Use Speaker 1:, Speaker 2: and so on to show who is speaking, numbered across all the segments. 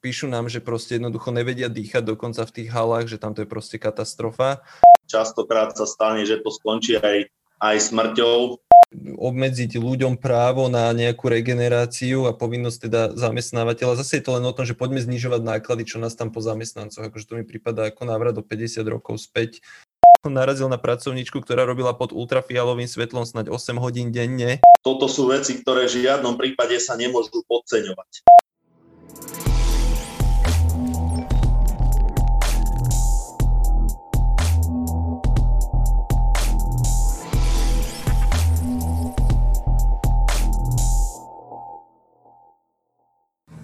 Speaker 1: píšu nám, že proste jednoducho nevedia dýchať dokonca v tých halách, že tam to je proste katastrofa.
Speaker 2: Častokrát sa stane, že to skončí aj, aj smrťou.
Speaker 1: Obmedziť ľuďom právo na nejakú regeneráciu a povinnosť teda zamestnávateľa. Zase je to len o tom, že poďme znižovať náklady, čo nás tam po zamestnancoch. Akože to mi prípada ako návrat do 50 rokov späť som narazil na pracovničku, ktorá robila pod ultrafialovým svetlom snáď 8 hodín denne.
Speaker 2: Toto sú veci, ktoré v žiadnom prípade sa nemôžu podceňovať.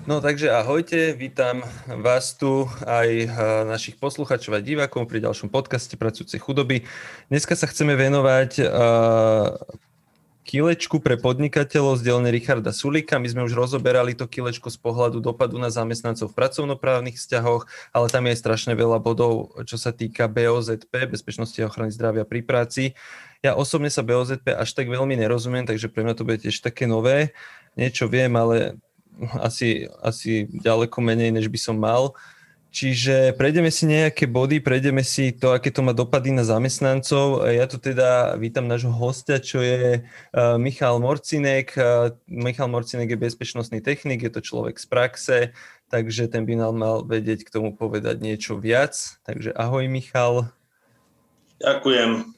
Speaker 1: No takže ahojte, vítam vás tu aj našich posluchačov a divákov pri ďalšom podcaste Pracujúcej chudoby. Dneska sa chceme venovať uh, kilečku pre podnikateľov z dielne Richarda Sulika. My sme už rozoberali to kilečko z pohľadu dopadu na zamestnancov v pracovnoprávnych vzťahoch, ale tam je aj strašne veľa bodov, čo sa týka BOZP, Bezpečnosti a ochrany zdravia pri práci. Ja osobne sa BOZP až tak veľmi nerozumiem, takže pre mňa to bude tiež také nové. Niečo viem, ale asi, asi ďaleko menej, než by som mal. Čiže prejdeme si nejaké body, prejdeme si to, aké to má dopady na zamestnancov. Ja tu teda vítam nášho hostia, čo je uh, Michal Morcinek. Uh, Michal Morcinek je bezpečnostný technik, je to človek z praxe, takže ten by nám mal vedieť k tomu povedať niečo viac. Takže ahoj Michal.
Speaker 2: Ďakujem.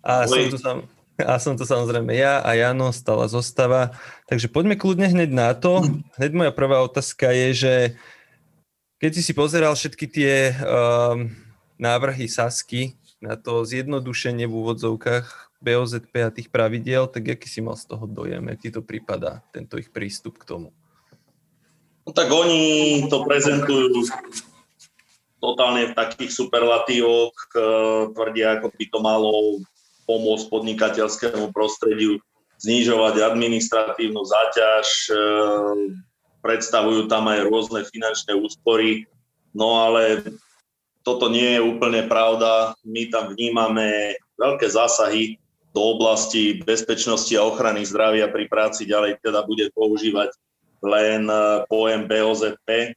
Speaker 1: A ahoj. som tu sam, a som to samozrejme ja a Jano, stála zostava. Takže poďme kľudne hneď na to. Hneď moja prvá otázka je, že keď si pozeral všetky tie um, návrhy Sasky na to zjednodušenie v úvodzovkách BOZP a tých pravidiel, tak aký si mal z toho dojem? Aký to prípada, tento ich prístup k tomu?
Speaker 2: No tak oni to prezentujú totálne v takých superlatívoch, tvrdia, ako by to malo pomôcť podnikateľskému prostrediu znižovať administratívnu záťaž, e, predstavujú tam aj rôzne finančné úspory, no ale toto nie je úplne pravda. My tam vnímame veľké zásahy do oblasti bezpečnosti a ochrany zdravia pri práci. Ďalej teda bude používať len e, pojem BOZP.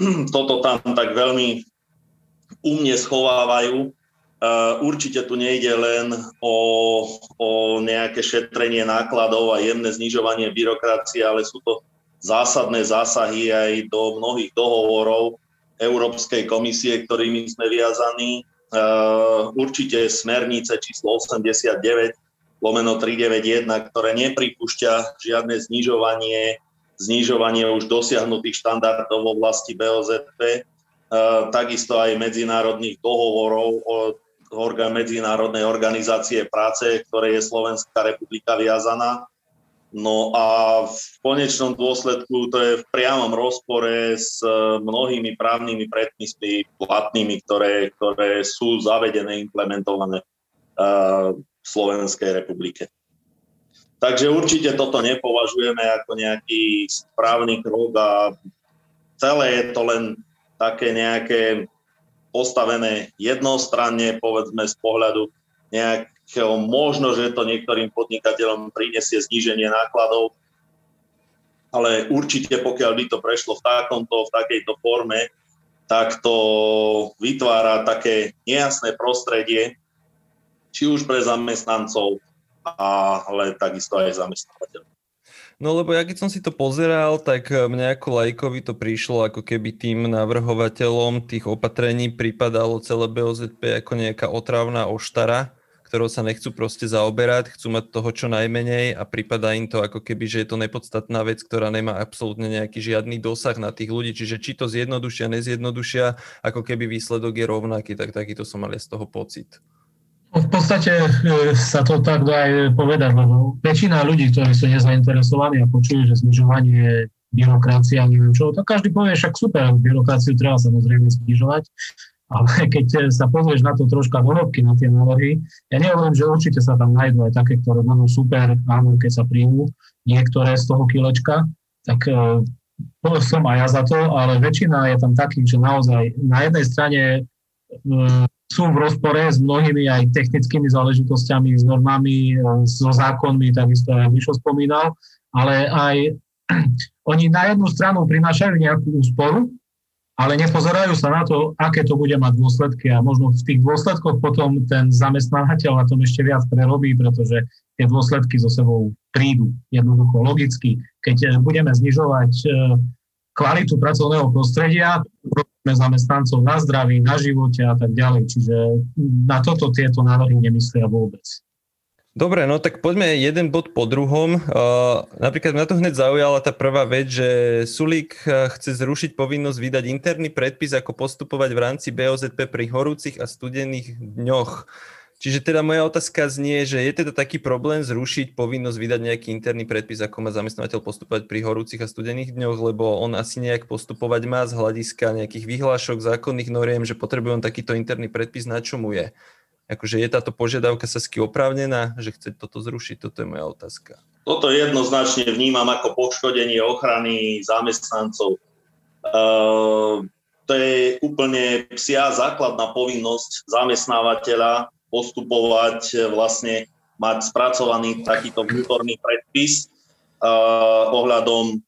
Speaker 2: Toto tam tak veľmi umne schovávajú, určite tu nejde len o, o nejaké šetrenie nákladov a jemné znižovanie byrokracie, ale sú to zásadné zásahy aj do mnohých dohovorov Európskej komisie, ktorými sme viazaní. Uh, určite smernice číslo 89 lomeno 391, ktoré nepripúšťa žiadne znižovanie, znižovanie už dosiahnutých štandardov v oblasti BOZP, uh, takisto aj medzinárodných dohovorov o orgán Medzinárodnej organizácie práce, ktoré je Slovenská republika viazaná. No a v konečnom dôsledku to je v priamom rozpore s e, mnohými právnymi predpismi platnými, ktoré, ktoré sú zavedené, implementované e, v Slovenskej republike. Takže určite toto nepovažujeme ako nejaký správny krok a celé je to len také nejaké postavené jednostranne, povedzme z pohľadu nejakého, možno, že to niektorým podnikateľom prinesie zníženie nákladov, ale určite pokiaľ by to prešlo v takomto, v takejto forme, tak to vytvára také nejasné prostredie, či už pre zamestnancov, ale takisto aj zamestnávateľov.
Speaker 1: No lebo ja keď som si to pozeral, tak eh, mne ako lajkovi to prišlo, ako keby tým navrhovateľom tých opatrení pripadalo celé BOZP ako nejaká otravná oštara, ktorou sa nechcú proste zaoberať, chcú mať toho čo najmenej a prípada im to ako keby, že je to nepodstatná vec, ktorá nemá absolútne nejaký žiadny dosah na tých ľudí, čiže či to zjednodušia, nezjednodušia, ako keby výsledok je rovnaký, tak takýto som mal z toho pocit.
Speaker 3: V podstate e, sa to tak dá aj povedať, lebo väčšina ľudí, ktorí sú nezainteresovaní a počujú, že znižovanie byrokracia, neviem čo, tak každý povie, však super, byrokraciu treba samozrejme znižovať, ale keď sa pozrieš na to troška do hĺbky, na tie návrhy, ja nehovorím, že určite sa tam nájdú aj také, ktoré budú super, áno, keď sa príjmú niektoré z toho kilečka, tak to som aj ja za to, ale väčšina je tam takých, že naozaj na jednej strane e, sú v rozpore s mnohými aj technickými záležitosťami, s normami, so zákonmi, takisto aj Mišo spomínal, ale aj oni na jednu stranu prinášajú nejakú úsporu, ale nepozerajú sa na to, aké to bude mať dôsledky a možno v tých dôsledkoch potom ten zamestnávateľ na tom ešte viac prerobí, pretože tie dôsledky so sebou prídu jednoducho logicky. Keď eh, budeme znižovať eh, kvalitu pracovného prostredia, zamestnancov na zdraví, na živote a tak ďalej. Čiže na toto tieto návrhy nemyslia vôbec.
Speaker 1: Dobre, no tak poďme jeden bod po druhom. Uh, napríklad mňa to hneď zaujala tá prvá vec, že Sulík uh, chce zrušiť povinnosť vydať interný predpis, ako postupovať v rámci BOZP pri horúcich a studených dňoch. Čiže teda moja otázka znie, že je teda taký problém zrušiť povinnosť vydať nejaký interný predpis, ako má zamestnávateľ postupovať pri horúcich a studených dňoch, lebo on asi nejak postupovať má z hľadiska nejakých vyhlášok, zákonných noriem, že potrebuje on takýto interný predpis, na čo mu je akože je táto požiadavka sasky oprávnená, že chce toto zrušiť? Toto je moja otázka.
Speaker 2: Toto jednoznačne vnímam ako poškodenie ochrany zamestnancov. Uh, to je úplne psia základná povinnosť zamestnávateľa postupovať, vlastne mať spracovaný takýto vnútorný predpis uh, ohľadom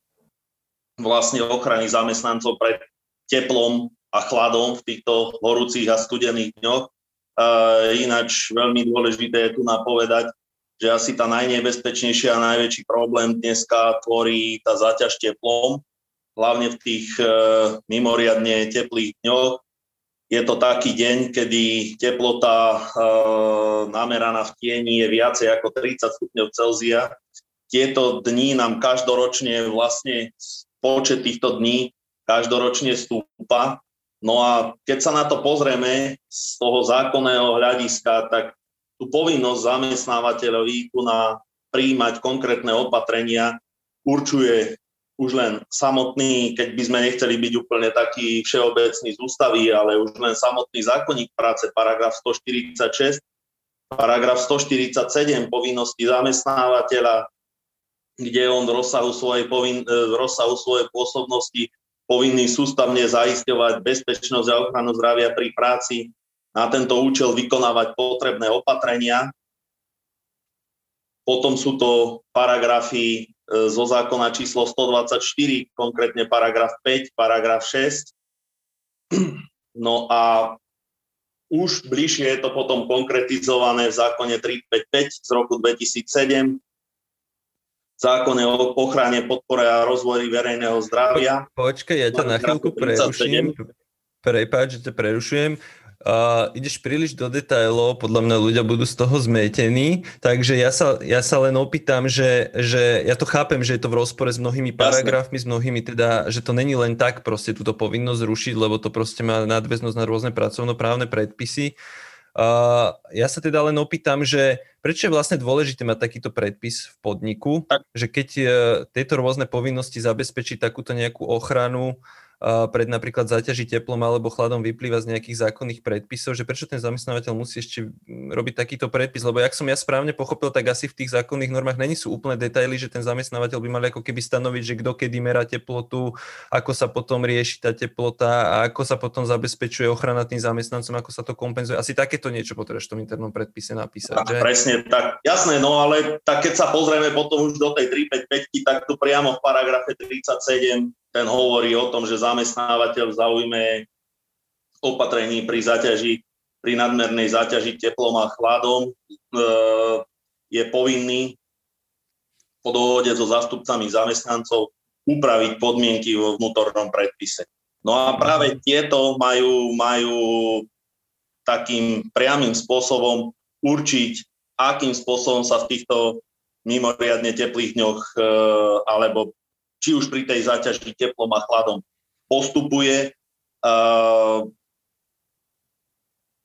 Speaker 2: vlastne ochrany zamestnancov pred teplom a chladom v týchto horúcich a studených dňoch. Ináč veľmi dôležité je tu napovedať, že asi tá najnebezpečnejšia a najväčší problém dneska tvorí tá zaťaž teplom, hlavne v tých e, mimoriadne teplých dňoch. Je to taký deň, kedy teplota e, nameraná v tieni je viacej ako 30 stupňov Celzia. Tieto dni nám každoročne vlastne počet týchto dní každoročne stúpa No a keď sa na to pozrieme z toho zákonného hľadiska, tak tú povinnosť zamestnávateľovi tu na príjmať konkrétne opatrenia určuje už len samotný, keď by sme nechceli byť úplne taký všeobecný z ústavy, ale už len samotný zákonník práce, paragraf 146, paragraf 147 povinnosti zamestnávateľa, kde on v rozsahu svojej, povin- v rozsahu svojej pôsobnosti povinný sústavne zaisťovať bezpečnosť a ochranu zdravia pri práci, na tento účel vykonávať potrebné opatrenia. Potom sú to paragrafy e, zo zákona číslo 124, konkrétne paragraf 5, paragraf 6. No a už bližšie je to potom konkretizované v zákone 355 z roku 2007, zákone o ochrane, podpore a rozvoji verejného zdravia.
Speaker 1: Počkaj, ja ťa na chvíľku preruším. Prepáč, že ťa prerušujem. Uh, ideš príliš do detailov, podľa mňa ľudia budú z toho zmetení, takže ja sa, ja sa len opýtam, že, že ja to chápem, že je to v rozpore s mnohými paragrafmi, Jasne. s mnohými teda, že to není len tak proste túto povinnosť rušiť, lebo to proste má nadväznosť na rôzne pracovnoprávne predpisy. Uh, ja sa teda len opýtam, že prečo je vlastne dôležité mať takýto predpis v podniku, tak. že keď uh, tieto rôzne povinnosti zabezpečí takúto nejakú ochranu pred napríklad zaťaží teplom alebo chladom vyplýva z nejakých zákonných predpisov, že prečo ten zamestnávateľ musí ešte robiť takýto predpis, lebo jak som ja správne pochopil, tak asi v tých zákonných normách není sú úplné detaily, že ten zamestnávateľ by mal ako keby stanoviť, že kto kedy merá teplotu, ako sa potom rieši tá teplota a ako sa potom zabezpečuje ochrana tým zamestnancom, ako sa to kompenzuje. Asi takéto niečo potrebuješ v tom internom predpise napísať,
Speaker 2: že? Presne tak. Jasné, no ale tak keď sa pozrieme potom už do tej 355, tak tu priamo v paragrafe 37 ten hovorí o tom, že zamestnávateľ zaujme opatrení pri zaťaži, pri nadmernej záťaži teplom a chladom e, je povinný po dohode so zástupcami zamestnancov upraviť podmienky vo vnútornom predpise. No a práve tieto majú, majú takým priamým spôsobom určiť, akým spôsobom sa v týchto mimoriadne teplých dňoch e, alebo či už pri tej záťaži teplom a chladom postupuje uh,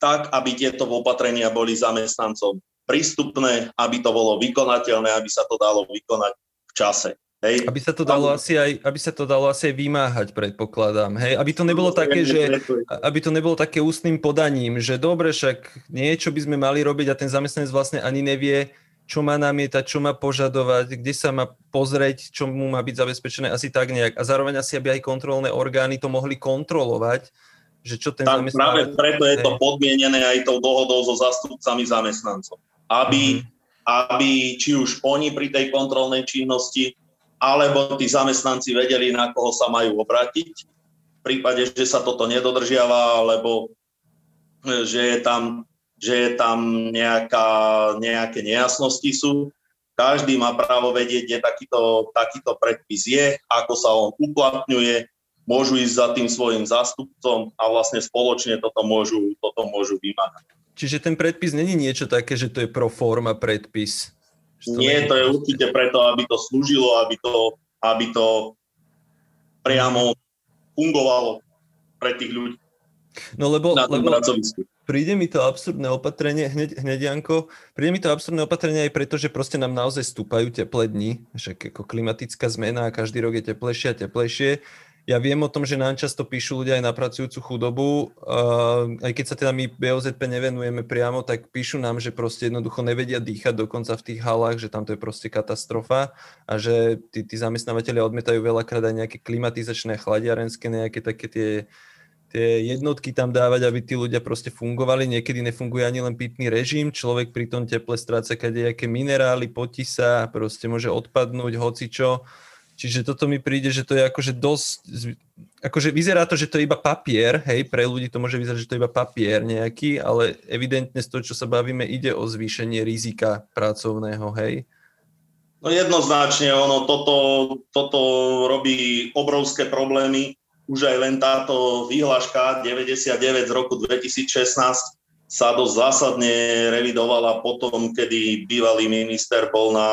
Speaker 2: tak, aby tieto opatrenia boli zamestnancom prístupné, aby to bolo vykonateľné, aby sa to dalo vykonať v čase.
Speaker 1: Hej. Aby sa to dalo asi aj, aby sa to dalo asi aj vymáhať, predpokladám. Hej, aby to nebolo také, že aby to nebolo také ústnym podaním, že dobre, však niečo by sme mali robiť a ten zamestnanec vlastne ani nevie, čo má namietať, čo má požadovať, kde sa má pozrieť, čo mu má byť zabezpečené, asi tak nejak. A zároveň asi, aby aj kontrolné orgány to mohli kontrolovať, že čo ten
Speaker 2: tak Práve preto je to podmienené aj tou dohodou so zastupcami zamestnancov. Aby, mm-hmm. aby či už oni pri tej kontrolnej činnosti alebo tí zamestnanci vedeli, na koho sa majú obrátiť v prípade, že sa toto nedodržiava, alebo že je tam, že je tam nejaká, nejaké nejasnosti sú. Každý má právo vedieť, kde takýto, takýto predpis je, ako sa on uplatňuje, môžu ísť za tým svojim zástupcom a vlastne spoločne toto môžu, toto môžu vymáhať.
Speaker 1: Čiže ten predpis není niečo také, že to je pro forma predpis?
Speaker 2: To Nie, to je určite preto, aby to slúžilo, aby to, aby to priamo fungovalo pre tých ľudí.
Speaker 1: No lebo,
Speaker 2: na
Speaker 1: lebo
Speaker 2: pracovisku
Speaker 1: príde mi to absurdné opatrenie, hneď, hneď Janko, príde mi to absurdné opatrenie aj preto, že proste nám naozaj stúpajú teplé dni, však ako klimatická zmena a každý rok je teplejšie a teplejšie. Ja viem o tom, že nám často píšu ľudia aj na pracujúcu chudobu, uh, aj keď sa teda my BOZP nevenujeme priamo, tak píšu nám, že proste jednoducho nevedia dýchať dokonca v tých halách, že tam to je proste katastrofa a že tí, tí zamestnávateľia odmietajú veľakrát aj nejaké klimatizačné, chladiarenské, nejaké také tie tie jednotky tam dávať, aby tí ľudia proste fungovali. Niekedy nefunguje ani len pitný režim, človek pri tom teple stráca kadejaké minerály, potí sa, proste môže odpadnúť hocičo. Čiže toto mi príde, že to je akože dosť, akože vyzerá to, že to je iba papier, hej, pre ľudí to môže vyzerať, že to je iba papier nejaký, ale evidentne z toho, čo sa bavíme, ide o zvýšenie rizika pracovného, hej.
Speaker 2: No jednoznačne, ono toto, toto robí obrovské problémy už aj len táto výhľaška 99 z roku 2016 sa dosť zásadne revidovala potom, kedy bývalý minister bol na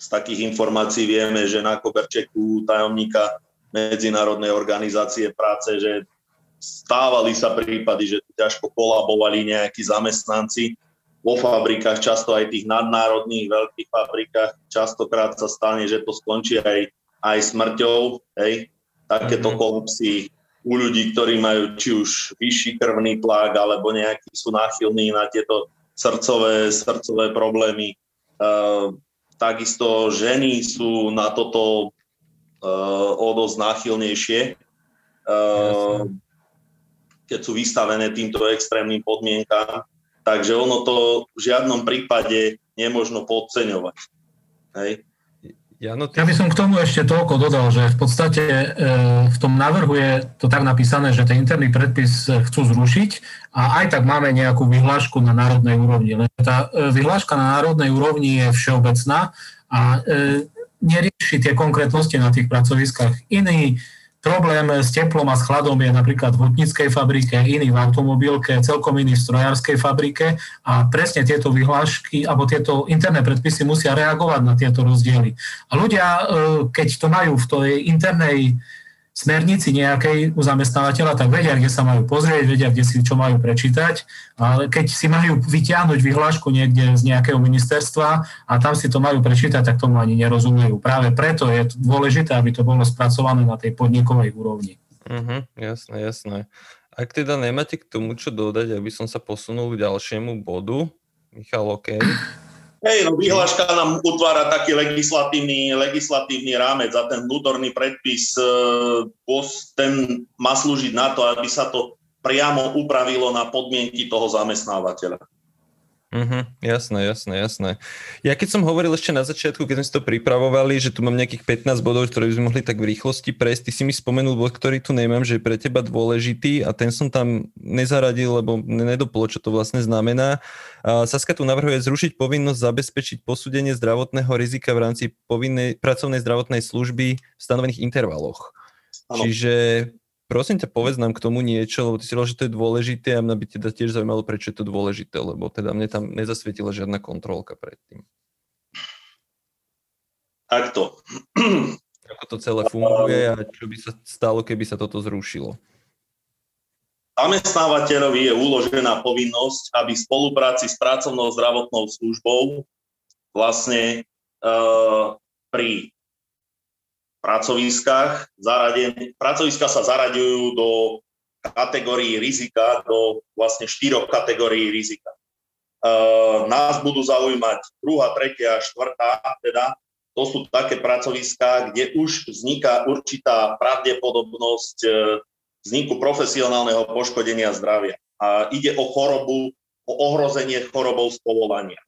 Speaker 2: z takých informácií vieme, že na koberčeku tajomníka Medzinárodnej organizácie práce, že stávali sa prípady, že ťažko kolabovali nejakí zamestnanci vo fabrikách, často aj tých nadnárodných veľkých fabrikách. Častokrát sa stane, že to skončí aj, aj smrťou. Hej takéto mhm. kolapsy u ľudí, ktorí majú či už vyšší krvný tlak alebo nejakí sú náchylní na tieto srdcové, srdcové problémy. Uh, takisto ženy sú na toto uh, o dosť náchylnejšie, uh, keď sú vystavené týmto extrémnym podmienkám. Takže ono to v žiadnom prípade nemôžno podceňovať. Hej.
Speaker 3: Ja, no ty... ja by som k tomu ešte toľko dodal, že v podstate e, v tom návrhu je to tak napísané, že ten interný predpis e, chcú zrušiť a aj tak máme nejakú vyhlášku na národnej úrovni. Len tá e, vyhláška na národnej úrovni je všeobecná a nerieši tie konkrétnosti na tých pracoviskách. Iný Problém s teplom a s chladom je napríklad v hutnickej fabrike, iný v automobilke, celkom iný v strojárskej fabrike a presne tieto vyhlášky alebo tieto interné predpisy musia reagovať na tieto rozdiely. A ľudia, e, keď to majú v tej internej smernici nejakej u zamestnávateľa, tak vedia, kde sa majú pozrieť, vedia, kde si čo majú prečítať, ale keď si majú vyťahnuť vyhlášku niekde z nejakého ministerstva a tam si to majú prečítať, tak tomu ani nerozumejú. Práve preto je dôležité, aby to bolo spracované na tej podnikovej úrovni.
Speaker 1: Uh-huh, jasné, jasné. Ak teda nemáte k tomu čo dodať, aby som sa posunul k ďalšiemu bodu, Michal, OK.
Speaker 2: Hej, no vyhláška nám utvára taký legislatívny, legislatívny rámec a ten vnútorný predpis, e, ten má slúžiť na to, aby sa to priamo upravilo na podmienky toho zamestnávateľa.
Speaker 1: Uh-huh, jasné, jasné, jasné. Ja keď som hovoril ešte na začiatku, keď sme si to pripravovali, že tu mám nejakých 15 bodov, ktoré by sme mohli tak v rýchlosti prejsť, ty si mi spomenul bod, ktorý tu nemám, že je pre teba dôležitý a ten som tam nezaradil, lebo nedopolo, čo to vlastne znamená. Saska tu navrhuje zrušiť povinnosť zabezpečiť posúdenie zdravotného rizika v rámci povinnej pracovnej zdravotnej služby v stanovených intervaloch. Ano. Čiže Prosím ťa, povedz nám k tomu niečo, lebo ty si hovoril, že to je dôležité a mňa by teda tiež zaujímalo, prečo je to dôležité, lebo teda mne tam nezasvietila žiadna kontrolka predtým.
Speaker 2: Takto.
Speaker 1: Ako to celé funguje a čo by sa stalo, keby sa toto zrušilo?
Speaker 2: Zamestnávateľovi je uložená povinnosť, aby v spolupráci s pracovnou zdravotnou službou vlastne uh, pri pracoviskách. Zaraden, pracoviska sa zaraďujú do kategórií rizika, do vlastne štyroch kategórií rizika. Uh, nás budú zaujímať druhá, tretia, štvrtá, teda to sú také pracoviská, kde už vzniká určitá pravdepodobnosť uh, vzniku profesionálneho poškodenia zdravia. A ide o chorobu, o ohrozenie chorobou z povolania.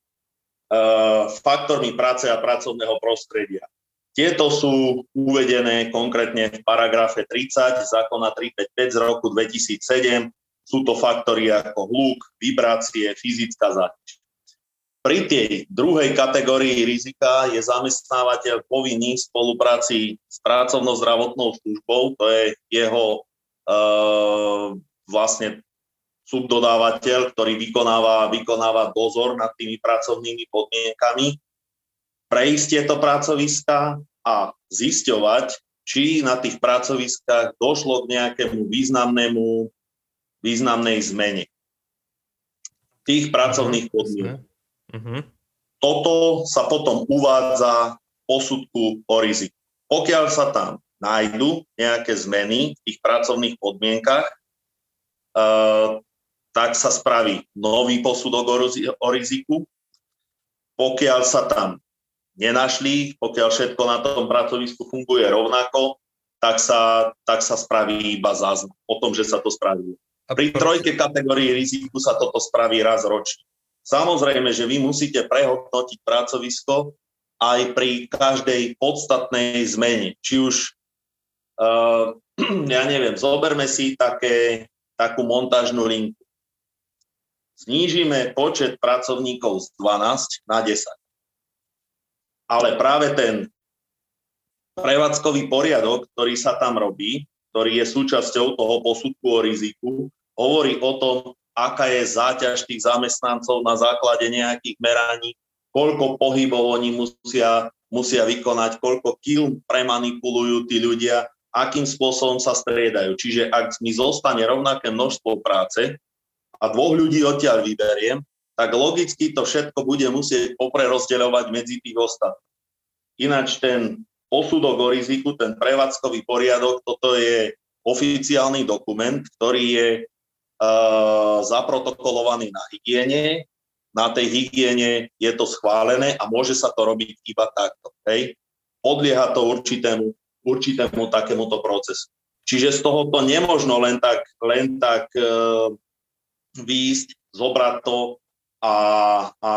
Speaker 2: Uh, faktormi práce a pracovného prostredia Tieto sú uvedené konkrétne v paragrafe 30 zákona 355 z roku 2007. Sú to faktory ako hluk, vibrácie, fyzická záťaž. Pri tej druhej kategórii rizika je zamestnávateľ povinný v spolupráci s pracovno-zdravotnou službou, to je jeho e, vlastne subdodávateľ, ktorý vykonáva, vykonáva dozor nad tými pracovnými podmienkami, prejsť tieto pracoviska a zisťovať, či na tých pracoviskách došlo k nejakému významnému, významnej zmene tých pracovných mhm, podmienok. Uh-huh. Toto sa potom uvádza v posudku o riziku. Pokiaľ sa tam nájdu nejaké zmeny v tých pracovných podmienkach, uh, tak sa spraví nový posudok o riziku. Pokiaľ sa tam nenašli, pokiaľ všetko na tom pracovisku funguje rovnako, tak sa, tak sa spraví iba záznam o tom, že sa to spravilo. Pri trojke kategórii riziku sa toto spraví raz ročne. Samozrejme, že vy musíte prehodnotiť pracovisko aj pri každej podstatnej zmene. Či už, uh, ja neviem, zoberme si také, takú montážnu linku. Znížime počet pracovníkov z 12 na 10 ale práve ten prevádzkový poriadok, ktorý sa tam robí, ktorý je súčasťou toho posudku o riziku, hovorí o tom, aká je záťaž tých zamestnancov na základe nejakých meraní, koľko pohybov oni musia, musia vykonať, koľko kil premanipulujú tí ľudia, akým spôsobom sa striedajú. Čiže ak mi zostane rovnaké množstvo práce a dvoch ľudí odtiaľ vyberiem, tak logicky to všetko bude musieť poprerozdeľovať medzi tých ostatných. Ináč ten posudok o riziku, ten prevádzkový poriadok, toto je oficiálny dokument, ktorý je uh, zaprotokolovaný na hygiene. Na tej hygiene je to schválené a môže sa to robiť iba takto. Hej? Podlieha to určitému, určitému takémuto procesu. Čiže z tohoto nemožno len tak, len tak uh, výjsť, zobrať to a, a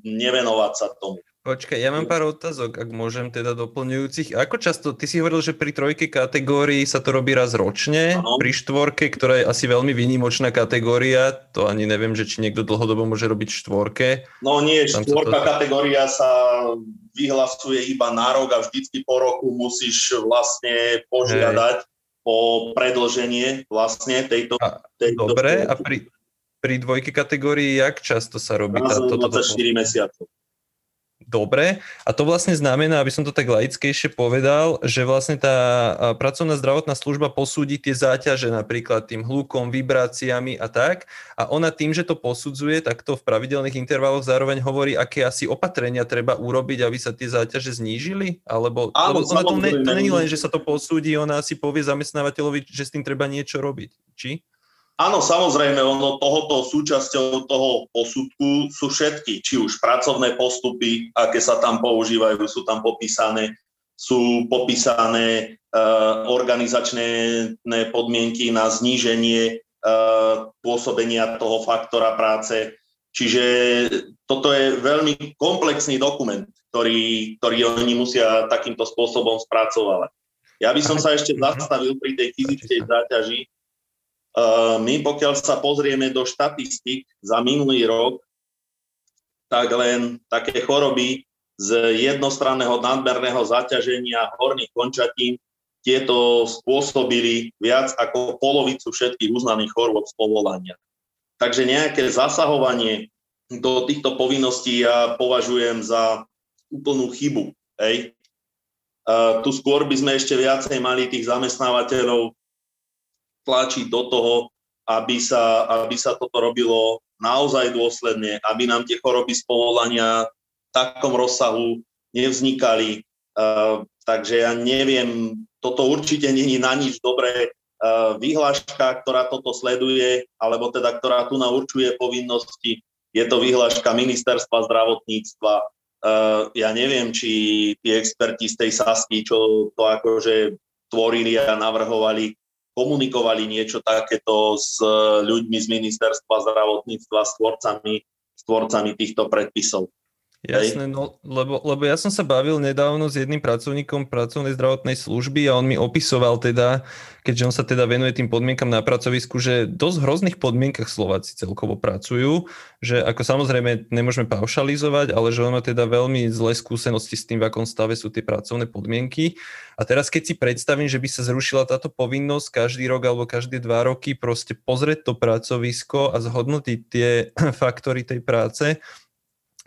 Speaker 2: nevenovať sa tomu.
Speaker 1: Počkaj, ja mám pár otázok, ak môžem teda doplňujúcich. Ako často, ty si hovoril, že pri trojke kategórii sa to robí raz ročne, ano. pri štvorke, ktorá je asi veľmi výnimočná kategória, to ani neviem, že či niekto dlhodobo môže robiť štvorke.
Speaker 2: No nie, Tam štvorka to... kategória sa vyhlasuje iba na rok a vždycky po roku musíš vlastne požiadať Hej. o predlženie vlastne tejto... Tejto
Speaker 1: dobre, a pri, pri dvojke kategórii, jak často sa robí
Speaker 2: táto? 24 mesiacov
Speaker 1: dobre. A to vlastne znamená, aby som to tak laickejšie povedal, že vlastne tá pracovná zdravotná služba posúdi tie záťaže napríklad tým hlukom, vibráciami a tak. A ona tým, že to posudzuje, tak to v pravidelných intervaloch zároveň hovorí, aké asi opatrenia treba urobiť, aby sa tie záťaže znížili? Alebo Áno, ona to, ne, to není len, že sa to posúdi, ona si povie zamestnávateľovi, že s tým treba niečo robiť. Či?
Speaker 2: Áno, samozrejme, ono tohoto súčasťou toho posudku sú všetky, či už pracovné postupy, aké sa tam používajú, sú tam popísané, sú popísané uh, organizačné podmienky na zníženie uh, pôsobenia toho faktora práce. Čiže toto je veľmi komplexný dokument, ktorý, ktorý oni musia takýmto spôsobom spracovať. Ja by som sa ešte zastavil pri tej fyzickej záťaži, my pokiaľ sa pozrieme do štatistik za minulý rok, tak len také choroby z jednostranného nadmerného zaťaženia horných končatín, tieto spôsobili viac ako polovicu všetkých uznaných chorôb z povolania. Takže nejaké zasahovanie do týchto povinností ja považujem za úplnú chybu. Hej. Uh, tu skôr by sme ešte viacej mali tých zamestnávateľov tlačiť do toho, aby sa, aby sa toto robilo naozaj dôsledne, aby nám tie choroby z povolania v takom rozsahu nevznikali. Uh, takže ja neviem, toto určite není na nič dobré. Uh, vyhláška, ktorá toto sleduje, alebo teda ktorá tu určuje povinnosti, je to vyhláška ministerstva zdravotníctva. Uh, ja neviem, či tí experti z tej Sasky, čo to akože tvorili a navrhovali, komunikovali niečo takéto s ľuďmi z ministerstva zdravotníctva, s tvorcami, s tvorcami týchto predpisov.
Speaker 1: Jasné, no, lebo, lebo ja som sa bavil nedávno s jedným pracovníkom pracovnej zdravotnej služby a on mi opisoval teda, keďže on sa teda venuje tým podmienkam na pracovisku, že dosť hrozných podmienkach Slováci celkovo pracujú, že ako samozrejme nemôžeme paušalizovať, ale že on má teda veľmi zlé skúsenosti s tým, v akom stave sú tie pracovné podmienky. A teraz keď si predstavím, že by sa zrušila táto povinnosť každý rok alebo každé dva roky proste pozrieť to pracovisko a zhodnotiť tie faktory tej práce,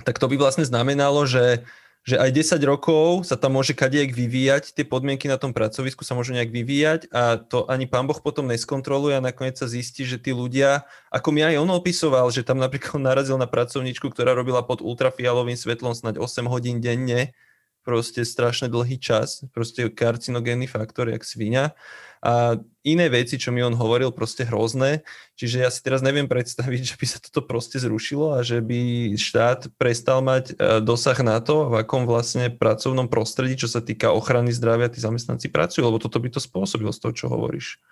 Speaker 1: tak to by vlastne znamenalo, že, že aj 10 rokov sa tam môže kadejak vyvíjať, tie podmienky na tom pracovisku sa môžu nejak vyvíjať a to ani pán Boh potom neskontroluje a nakoniec sa zistí, že tí ľudia, ako mi aj on opisoval, že tam napríklad narazil na pracovničku, ktorá robila pod ultrafialovým svetlom snať 8 hodín denne, proste strašne dlhý čas, proste karcinogénny faktor, jak svinia a iné veci, čo mi on hovoril, proste hrozné. Čiže ja si teraz neviem predstaviť, že by sa toto proste zrušilo a že by štát prestal mať e, dosah na to, v akom vlastne pracovnom prostredí, čo sa týka ochrany zdravia, tí zamestnanci pracujú, lebo toto by to spôsobilo z toho, čo hovoríš.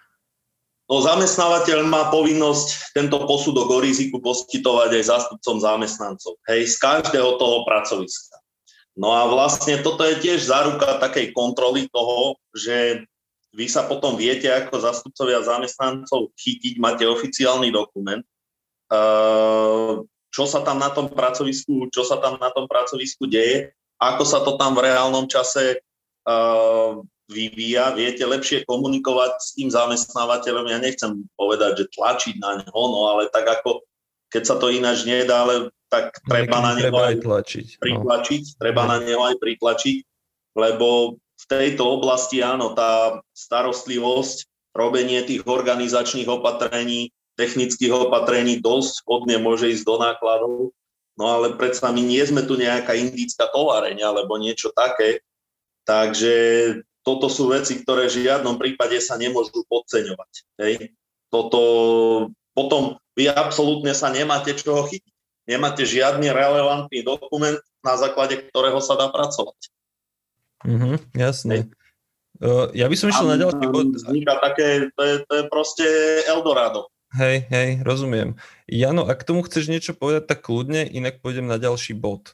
Speaker 2: No, zamestnávateľ má povinnosť tento posudok o riziku poskytovať aj zástupcom zamestnancov. Hej, z každého toho pracoviska. No a vlastne toto je tiež záruka takej kontroly toho, že vy sa potom viete ako zastupcovia zamestnancov chytiť, máte oficiálny dokument, čo sa tam na tom pracovisku, čo sa tam na tom pracovisku deje, ako sa to tam v reálnom čase vyvíja, viete lepšie komunikovať s tým zamestnávateľom. Ja nechcem povedať, že tlačiť na neho, no ale tak ako keď sa to ináč nedá, ale tak treba na neho
Speaker 1: aj tlačiť.
Speaker 2: pritlačiť, no. treba na neho aj pritlačiť, lebo v tejto oblasti áno, tá starostlivosť, robenie tých organizačných opatrení, technických opatrení dosť hodne môže ísť do nákladov, no ale predsa my nie sme tu nejaká indická továreň alebo niečo také, takže toto sú veci, ktoré v žiadnom prípade sa nemôžu podceňovať. Hej. Toto, potom vy absolútne sa nemáte čoho chytiť. Nemáte žiadny relevantný dokument, na základe ktorého sa dá pracovať.
Speaker 1: Mm-hmm, jasné. Uh, ja by som išiel na ďalší bod.
Speaker 2: Vzniká také, to je, to je proste Eldorado.
Speaker 1: Hej, hej, rozumiem. Jano, ak tomu chceš niečo povedať, tak kľudne, inak pôjdem na ďalší bod.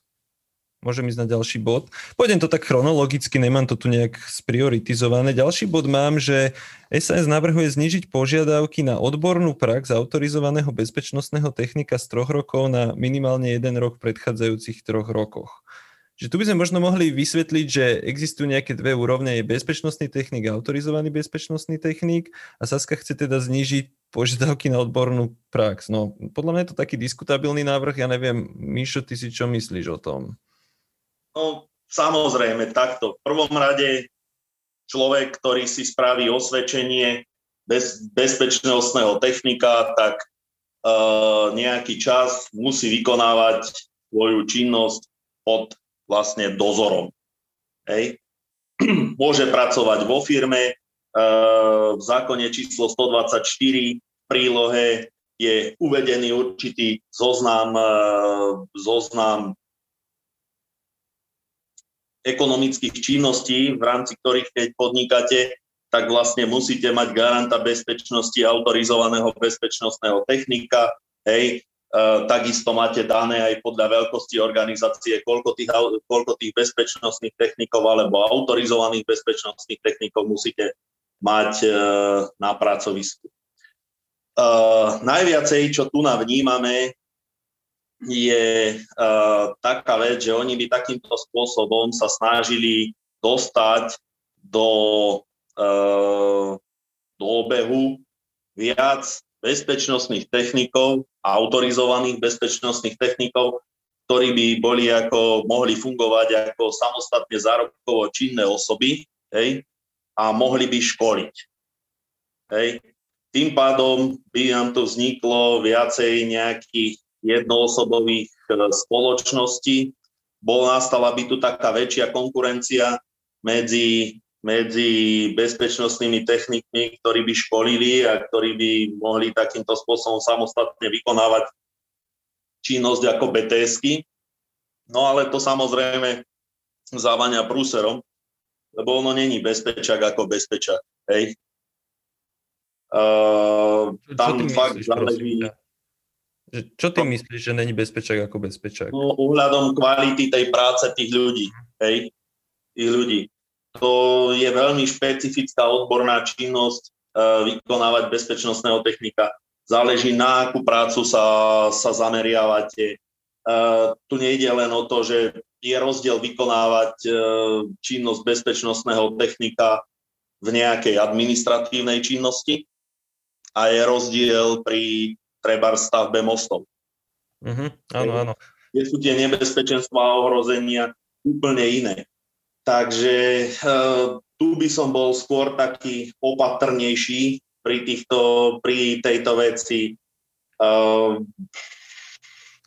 Speaker 1: Môžem ísť na ďalší bod. Pôjdem to tak chronologicky, nemám to tu nejak sprioritizované. Ďalší bod mám, že SAS navrhuje znižiť požiadavky na odbornú prax autorizovaného bezpečnostného technika z troch rokov na minimálne jeden rok v predchádzajúcich troch rokoch. Že tu by sme možno mohli vysvetliť, že existujú nejaké dve úrovne, je bezpečnostný technik a autorizovaný bezpečnostný technik a Saska chce teda znížiť požiadavky na odbornú prax. No, podľa mňa je to taký diskutabilný návrh, ja neviem, Mišo, ty si čo myslíš o tom?
Speaker 2: No, samozrejme, takto. V prvom rade človek, ktorý si spraví osvedčenie bez, bezpečnostného technika, tak uh, nejaký čas musí vykonávať svoju činnosť pod vlastne dozorom. Hej. Môže pracovať vo firme, v zákone číslo 124 v prílohe je uvedený určitý zoznam, zoznam ekonomických činností, v rámci ktorých keď podnikáte, tak vlastne musíte mať garanta bezpečnosti autorizovaného bezpečnostného technika, hej, E, takisto máte dané aj podľa veľkosti organizácie, koľko tých, koľko tých bezpečnostných technikov alebo autorizovaných bezpečnostných technikov musíte mať e, na pracovisku. Uh, najviacej, čo tu vnímame, je uh, taká vec, že oni by takýmto spôsobom sa snažili dostať do, uh, do obehu viac bezpečnostných technikov autorizovaných bezpečnostných technikov, ktorí by boli ako, mohli fungovať ako samostatne zárobkovo činné osoby hej, a mohli by školiť. Hej. Tým pádom by nám tu vzniklo viacej nejakých jednoosobových e, spoločností, bol nastala by tu taká väčšia konkurencia medzi medzi bezpečnostnými technikmi, ktorí by školili a ktorí by mohli takýmto spôsobom samostatne vykonávať činnosť ako BTSky. No ale to samozrejme závania prúserom, lebo ono není bezpečak ako bezpečak. Hej. Uh, tam fakt záleží,
Speaker 1: Že čo ty myslíš, že není bezpečák ako bezpečák?
Speaker 2: No, uhľadom kvality tej práce tých ľudí, hej, tých ľudí. To je veľmi špecifická odborná činnosť uh, vykonávať bezpečnostného technika. Záleží na akú prácu sa, sa zameriavate. Uh, tu nejde len o to, že je rozdiel vykonávať uh, činnosť bezpečnostného technika v nejakej administratívnej činnosti a je rozdiel pri treba stavbe mostov.
Speaker 1: Uh-huh. Áno, áno.
Speaker 2: Kde sú tie nebezpečenstva a ohrozenia úplne iné. Takže uh, tu by som bol skôr taký opatrnejší pri, týchto, pri tejto veci. Uh,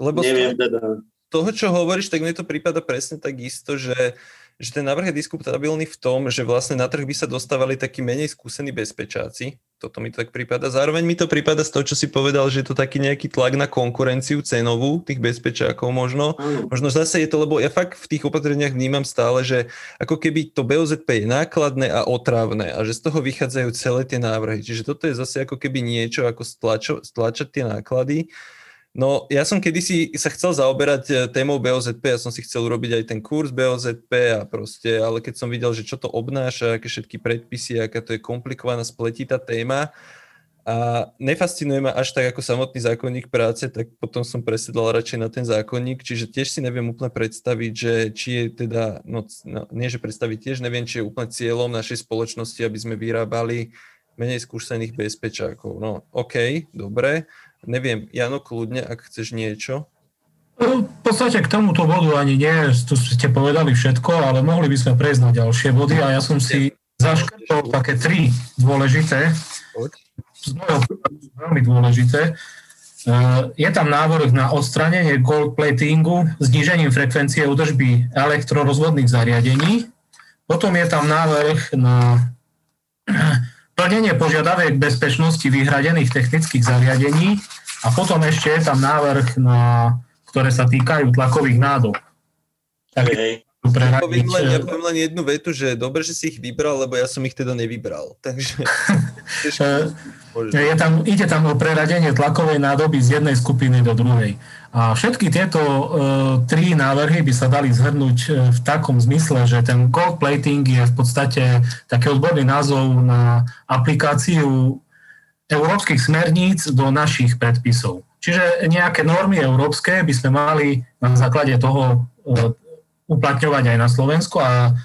Speaker 1: Lebo neviem z toho, teda. toho, čo hovoríš, tak mne to prípada presne tak isto, že že ten návrh je diskutabilný v tom, že vlastne na trh by sa dostávali takí menej skúsení bezpečáci. Toto mi to tak prípada. Zároveň mi to prípada z toho, čo si povedal, že je to taký nejaký tlak na konkurenciu cenovú tých bezpečákov možno. Možno zase je to, lebo ja fakt v tých opatreniach vnímam stále, že ako keby to BOZP je nákladné a otrávne a že z toho vychádzajú celé tie návrhy. Čiže toto je zase ako keby niečo, ako stlačo, stlačať tie náklady No, ja som kedysi sa chcel zaoberať e, témou BOZP, ja som si chcel urobiť aj ten kurz BOZP a proste, ale keď som videl, že čo to obnáša, aké všetky predpisy, aká to je komplikovaná, spletitá téma a nefascinuje ma až tak ako samotný zákonník práce, tak potom som presedal radšej na ten zákonník, čiže tiež si neviem úplne predstaviť, že či je teda, no, no nie že predstaviť, tiež neviem, či je úplne cieľom našej spoločnosti, aby sme vyrábali menej skúsených bezpečákov. No, OK, dobre, Neviem, Jano, kľudne, ak chceš niečo.
Speaker 3: V podstate k tomuto bodu ani nie, tu ste povedali všetko, ale mohli by sme prejsť na ďalšie body a ja som si zaškrtol také tri dôležité, veľmi dôležité. E, je tam návrh na odstranenie gold platingu, znížením frekvencie údržby elektrorozvodných zariadení. Potom je tam návrh na plnenie požiadaviek bezpečnosti vyhradených technických zariadení a potom ešte je tam návrh, na, ktoré sa týkajú tlakových nádob.
Speaker 1: Tak. Ja poviem, len, ja poviem len jednu vetu, že dobre, že si ich vybral, lebo ja som ich teda nevybral. Takže...
Speaker 3: je tam, ide tam o preradenie tlakovej nádoby z jednej skupiny do druhej. A všetky tieto uh, tri návrhy by sa dali zhrnúť uh, v takom zmysle, že ten gold plating je v podstate taký odborný názov na aplikáciu európskych smerníc do našich predpisov. Čiže nejaké normy európske by sme mali na základe toho uh, uplatňovať aj na Slovensku a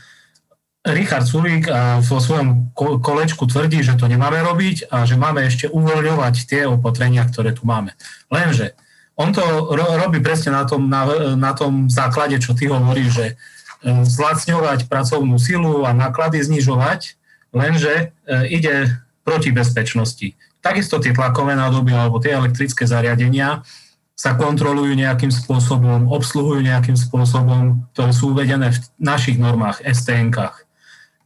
Speaker 3: Richard Sulík vo svojom kolečku tvrdí, že to nemáme robiť a že máme ešte uvoľňovať tie opatrenia, ktoré tu máme. Lenže on to ro- robí presne na tom, na, na tom základe, čo ty hovoríš, že e, zlacňovať pracovnú silu a náklady znižovať, lenže e, ide proti bezpečnosti. Takisto tie tlakové nádoby alebo tie elektrické zariadenia sa kontrolujú nejakým spôsobom, obsluhujú nejakým spôsobom, ktoré sú uvedené v našich normách, STN-kách.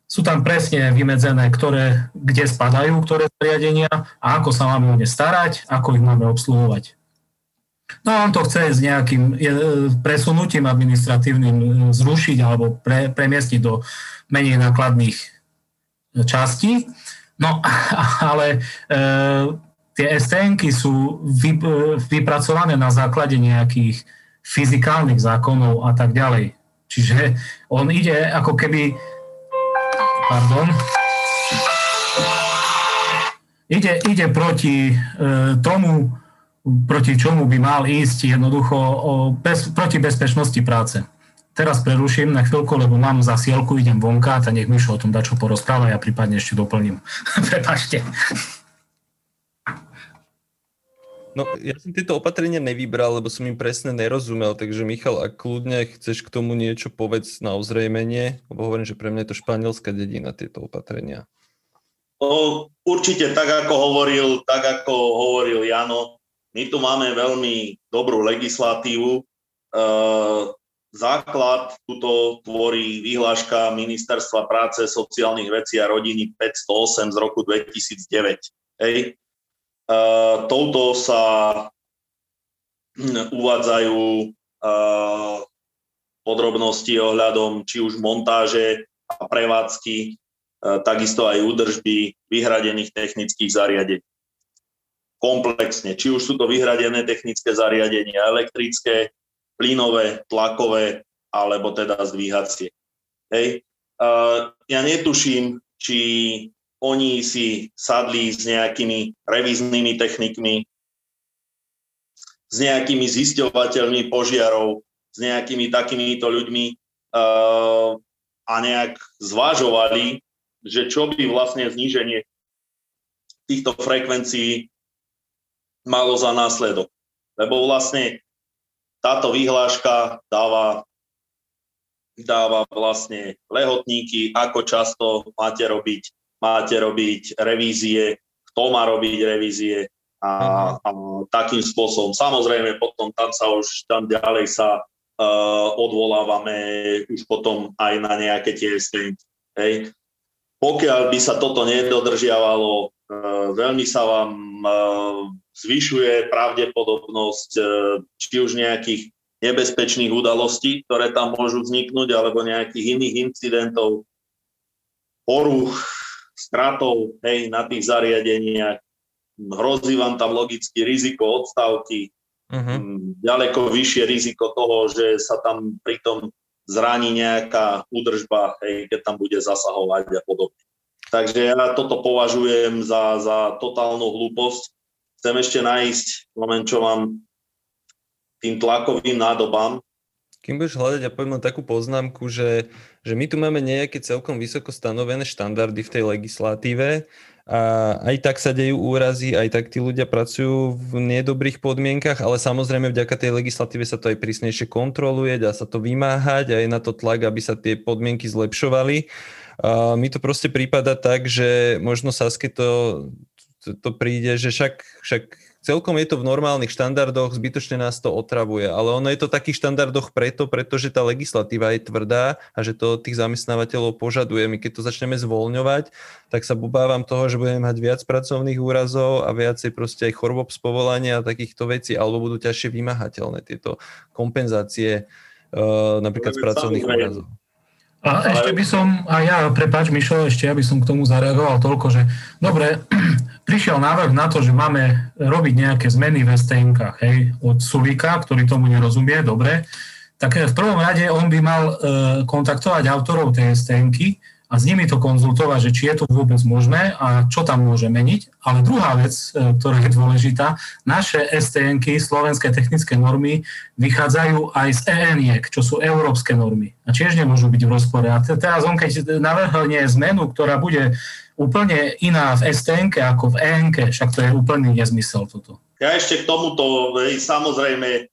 Speaker 3: Sú tam presne vymedzené, ktoré, kde spadajú ktoré zariadenia a ako sa máme o ne starať, ako ich máme obsluhovať. No on to chce s nejakým presunutím administratívnym e, zrušiť alebo pre, premiestniť do menej nákladných častí. No ale e, tie stn sú vy, e, vypracované na základe nejakých fyzikálnych zákonov a tak ďalej. Čiže on ide ako keby... Pardon. Ide, ide proti e, tomu, proti čomu by mal ísť jednoducho o bez, proti bezpečnosti práce. Teraz preruším na chvíľku, lebo mám zasielku, idem vonka, tak nech Mišo o tom dá čo porozpráva, ja prípadne ešte doplním. Prepašte.
Speaker 1: No, ja som tieto opatrenia nevybral, lebo som im presne nerozumel, takže Michal, ak kľudne chceš k tomu niečo povedz na ozrejmenie, lebo hovorím, že pre mňa je to španielská dedina, tieto opatrenia.
Speaker 2: No, určite tak, ako hovoril, tak, ako hovoril Jano, my tu máme veľmi dobrú legislatívu. E, základ tuto tvorí vyhláška Ministerstva práce, sociálnych vecí a rodiny 508 z roku 2009. Hej. E, touto sa uvádzajú e, podrobnosti ohľadom či už montáže a prevádzky, takisto aj údržby vyhradených technických zariadení. Komplexne. Či už sú to vyhradené technické zariadenia, elektrické, plynové, tlakové, alebo teda zdvíhacie. Hej. Ja netuším, či oni si sadli s nejakými revíznymi technikmi, s nejakými zisťovateľmi požiarov, s nejakými takýmito ľuďmi a nejak zvážovali, že čo by vlastne zníženie týchto frekvencií malo za následok. Lebo vlastne táto vyhláška dáva, dáva vlastne lehotníky, ako často máte robiť, máte robiť revízie, kto má robiť revízie a, mhm. a takým spôsobom. Samozrejme, potom tam sa už, tam ďalej sa uh, odvolávame už potom aj na nejaké tie strenky. Hej. Pokiaľ by sa toto nedodržiavalo, uh, veľmi sa vám uh, zvyšuje pravdepodobnosť e, či už nejakých nebezpečných udalostí, ktoré tam môžu vzniknúť, alebo nejakých iných incidentov, poruch, stratov hej, na tých zariadeniach. Hrozí vám tam logicky riziko odstavky, uh-huh. ďaleko vyššie riziko toho, že sa tam pritom zraní nejaká údržba, hej, keď tam bude zasahovať a podobne. Takže ja toto považujem za, za totálnu hlúposť chcem ešte nájsť moment, čo mám tým tlakovým nádobám.
Speaker 1: Kým budeš hľadať, ja poviem takú poznámku, že, že my tu máme nejaké celkom vysoko stanovené štandardy v tej legislatíve a aj tak sa dejú úrazy, aj tak tí ľudia pracujú v nedobrých podmienkach, ale samozrejme vďaka tej legislatíve sa to aj prísnejšie kontroluje, dá sa to vymáhať a je na to tlak, aby sa tie podmienky zlepšovali. A mi to proste prípada tak, že možno Saske to to, to príde, že však, však celkom je to v normálnych štandardoch, zbytočne nás to otravuje, ale ono je to v takých štandardoch preto, pretože tá legislatíva je tvrdá a že to od tých zamestnávateľov požaduje. My keď to začneme zvoľňovať, tak sa obávam toho, že budeme mať viac pracovných úrazov a viacej proste aj chorob z povolania a takýchto vecí, alebo budú ťažšie vymahateľné tieto kompenzácie uh, napríklad z pracovných úrazov.
Speaker 3: A ešte by som, a ja, prepáč Mišo, ešte ja by som k tomu zareagoval toľko, že dobre, prišiel návrh na to, že máme robiť nejaké zmeny v stnk hej, od Sulika, ktorý tomu nerozumie, dobre, tak v prvom rade on by mal e, kontaktovať autorov tej STNky a s nimi to konzultovať, že či je to vôbec možné a čo tam môže meniť. Ale druhá vec, e, ktorá je dôležitá, naše STNky, slovenské technické normy, vychádzajú aj z ENIEK, čo sú európske normy. A tiež nemôžu byť v rozpore. A teraz on, keď navrhne zmenu, ktorá bude úplne iná v STN ako v ENK, však to je úplný nezmysel toto.
Speaker 2: Ja ešte k tomuto, samozrejme, e,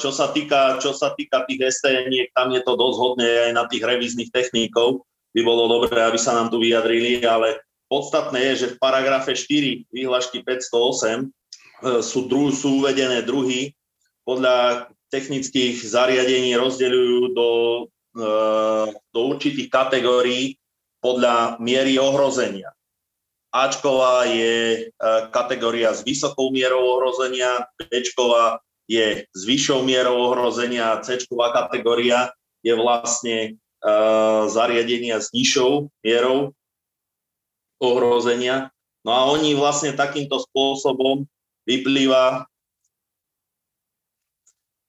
Speaker 2: čo sa týka, čo sa týka tých STN, tam je to dosť hodné aj na tých revíznych techníkov, by bolo dobré, aby sa nám tu vyjadrili, ale podstatné je, že v paragrafe 4 výhľašky 508 e, sú, dru, sú uvedené druhy, podľa technických zariadení rozdeľujú do, e, do určitých kategórií podľa miery ohrozenia. Ačková je e, kategória s vysokou mierou ohrozenia, Bčková je s vyššou mierou ohrozenia, Cčková kategória je vlastne zariadenia s nižšou mierou ohrozenia. No a oni vlastne takýmto spôsobom vyplýva,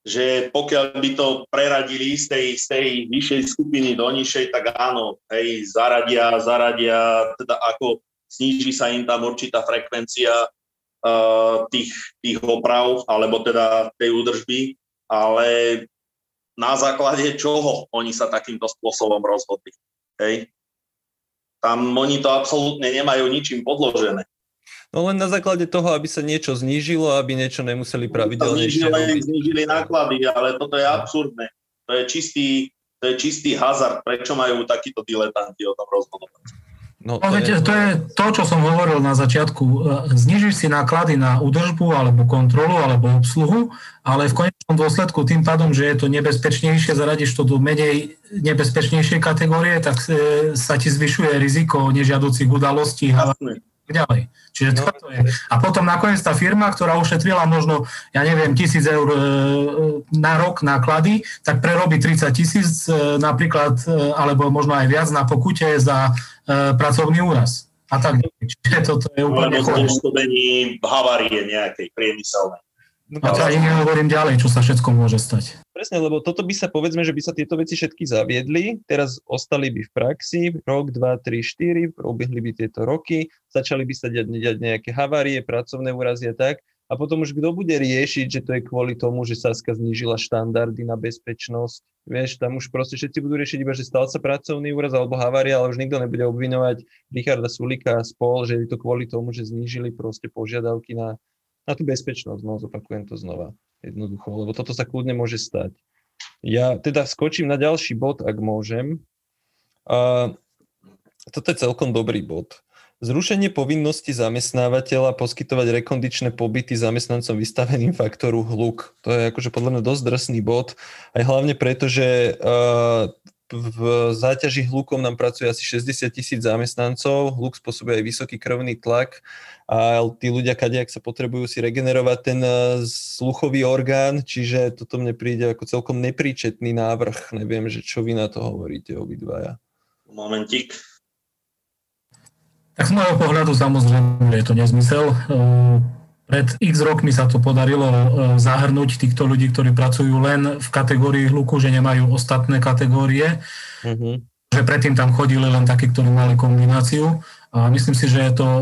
Speaker 2: že pokiaľ by to preradili z tej, z tej vyššej skupiny do nižšej, tak áno, hej, zaradia, zaradia, teda ako sníži sa im tam určitá frekvencia uh, tých, tých oprav, alebo teda tej údržby, ale na základe čoho oni sa takýmto spôsobom rozhodli. Hej. Tam oni to absolútne nemajú ničím podložené.
Speaker 1: No len na základe toho, aby sa niečo znížilo, aby niečo nemuseli pravidelne
Speaker 2: znížili, znížili náklady, ale toto je absurdné. To je čistý, to je čistý hazard. Prečo majú takíto diletanti o tom rozhodovať?
Speaker 3: No, to, je... to je to, čo som hovoril na začiatku. E, znižíš si náklady na údržbu alebo kontrolu alebo obsluhu, ale v konečnom dôsledku tým pádom, že je to nebezpečnejšie, zaradíš to do menej nebezpečnejšej kategórie, tak e, sa ti zvyšuje riziko nežiaducich udalostí. Jasne ďalej. Čiže no. to je. A potom nakoniec tá firma, ktorá ušetrila možno, ja neviem, tisíc eur e, na rok náklady, tak prerobí 30 tisíc e, napríklad, e, alebo možno aj viac na pokute za pracovný úraz. A tak, čiže toto je úplne
Speaker 2: Alebo spôsobení havárie nejakej priemyselnej.
Speaker 3: No, a to ani nehovorím ďalej, čo sa všetko môže stať.
Speaker 1: Presne, lebo toto by sa, povedzme, že by sa tieto veci všetky zaviedli, teraz ostali by v praxi, rok, dva, tri, štyri, probehli by tieto roky, začali by sa diať, diať nejaké havárie, pracovné úrazy a tak, a potom už kto bude riešiť, že to je kvôli tomu, že Saska znížila štandardy na bezpečnosť. Vieš, tam už proste všetci budú riešiť iba, že stal sa pracovný úraz alebo havária, ale už nikto nebude obvinovať Richarda Sulika a spol, že je to kvôli tomu, že znížili proste požiadavky na, na tú bezpečnosť. No, zopakujem to znova. Jednoducho, lebo toto sa kľudne môže stať. Ja teda skočím na ďalší bod, ak môžem. Uh, toto je celkom dobrý bod. Zrušenie povinnosti zamestnávateľa poskytovať rekondičné pobyty zamestnancom vystaveným faktoru hluk. To je akože podľa mňa dosť drsný bod, aj hlavne preto, že uh, v záťaži hlukom nám pracuje asi 60 tisíc zamestnancov, hluk spôsobuje aj vysoký krvný tlak a tí ľudia, kadejak sa potrebujú si regenerovať ten sluchový orgán, čiže toto mne príde ako celkom nepríčetný návrh. Neviem, že čo vy na to hovoríte obidvaja.
Speaker 2: Momentík.
Speaker 3: Tak z môjho pohľadu samozrejme je to nezmysel. E, pred x rokmi sa to podarilo e, zahrnúť týchto ľudí, ktorí pracujú len v kategórii hluku, že nemajú ostatné kategórie. Uh-huh. Že predtým tam chodili len takí, ktorí mali kombináciu. A myslím si, že je to e,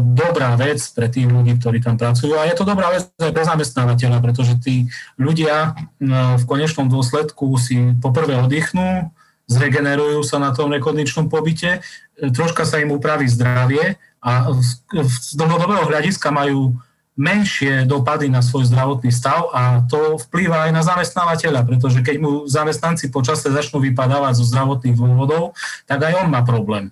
Speaker 3: dobrá vec pre tých ľudí, ktorí tam pracujú. A je to dobrá vec aj pre zamestnávateľa, pretože tí ľudia v konečnom dôsledku si poprvé oddychnú, zregenerujú sa na tom rekondičnom pobyte, e, troška sa im upraví zdravie a z dlhodobého hľadiska majú menšie dopady na svoj zdravotný stav a to vplýva aj na zamestnávateľa, pretože keď mu zamestnanci počasie začnú vypadávať zo zdravotných dôvodov, tak aj on má problém.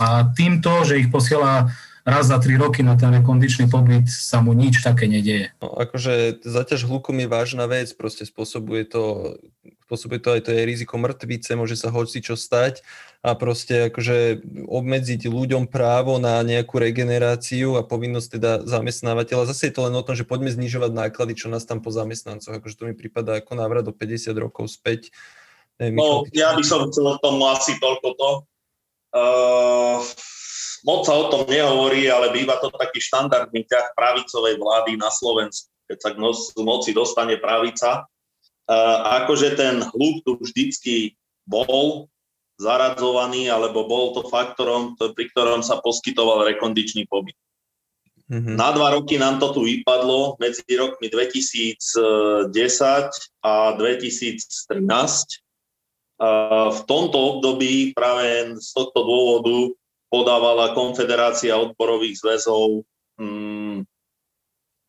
Speaker 3: A týmto, že ich posiela raz za tri roky na ten rekondičný pobyt sa mu nič také nedieje.
Speaker 1: No, akože zaťaž hlukom je vážna vec, proste spôsobuje to, spôsobuje to aj to je riziko mŕtvice, môže sa hoci čo stať a proste akože obmedziť ľuďom právo na nejakú regeneráciu a povinnosť teda zamestnávateľa. Zase je to len o tom, že poďme znižovať náklady, čo nás tam po zamestnancoch. Akože to mi prípada ako návrat do 50 rokov späť.
Speaker 2: Neviem, no, ja by som chcel v tom asi toľko to. Uh, moc sa o tom nehovorí, ale býva to taký štandardný ťah pravicovej vlády na Slovensku, keď sa k moci dostane pravica. Uh, akože ten hluk tu vždycky bol zaradzovaný, alebo bol to faktorom, to, pri ktorom sa poskytoval rekondičný pobyt. Mm-hmm. Na dva roky nám to tu vypadlo medzi rokmi 2010 a 2013. V tomto období práve z tohto dôvodu podávala Konfederácia odborových zväzov hmm,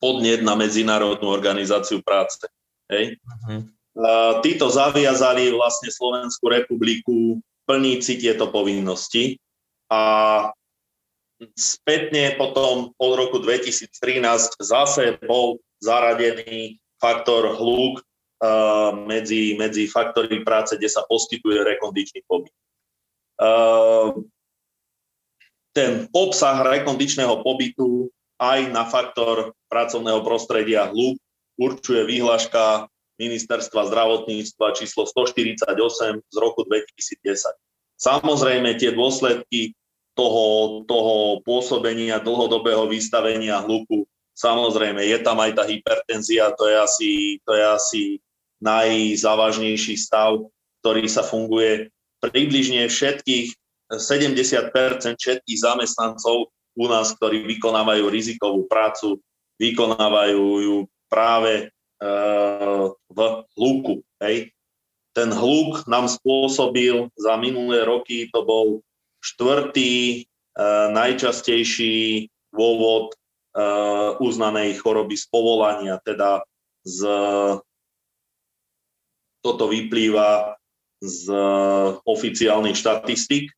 Speaker 2: podnet na Medzinárodnú organizáciu práce. Hej. A títo zaviazali vlastne Slovenskú republiku plniť si tieto povinnosti a spätne potom od roku 2013 zase bol zaradený faktor hluk uh, medzi, medzi faktory práce, kde sa poskytuje rekondičný pobyt. Uh, ten obsah rekondičného pobytu aj na faktor pracovného prostredia hluk určuje výhľaška Ministerstva zdravotníctva číslo 148 z roku 2010. Samozrejme, tie dôsledky toho, toho pôsobenia dlhodobého vystavenia hluku, samozrejme, je tam aj tá hypertenzia, to je asi, to je asi najzávažnejší stav, ktorý sa funguje približne všetkých 70% všetkých zamestnancov u nás, ktorí vykonávajú rizikovú prácu, vykonávajú ju práve v hluku. Hej. Ten hluk nám spôsobil za minulé roky, to bol štvrtý e, najčastejší dôvod e, uznanej choroby z povolania, teda z, toto vyplýva z oficiálnych štatistik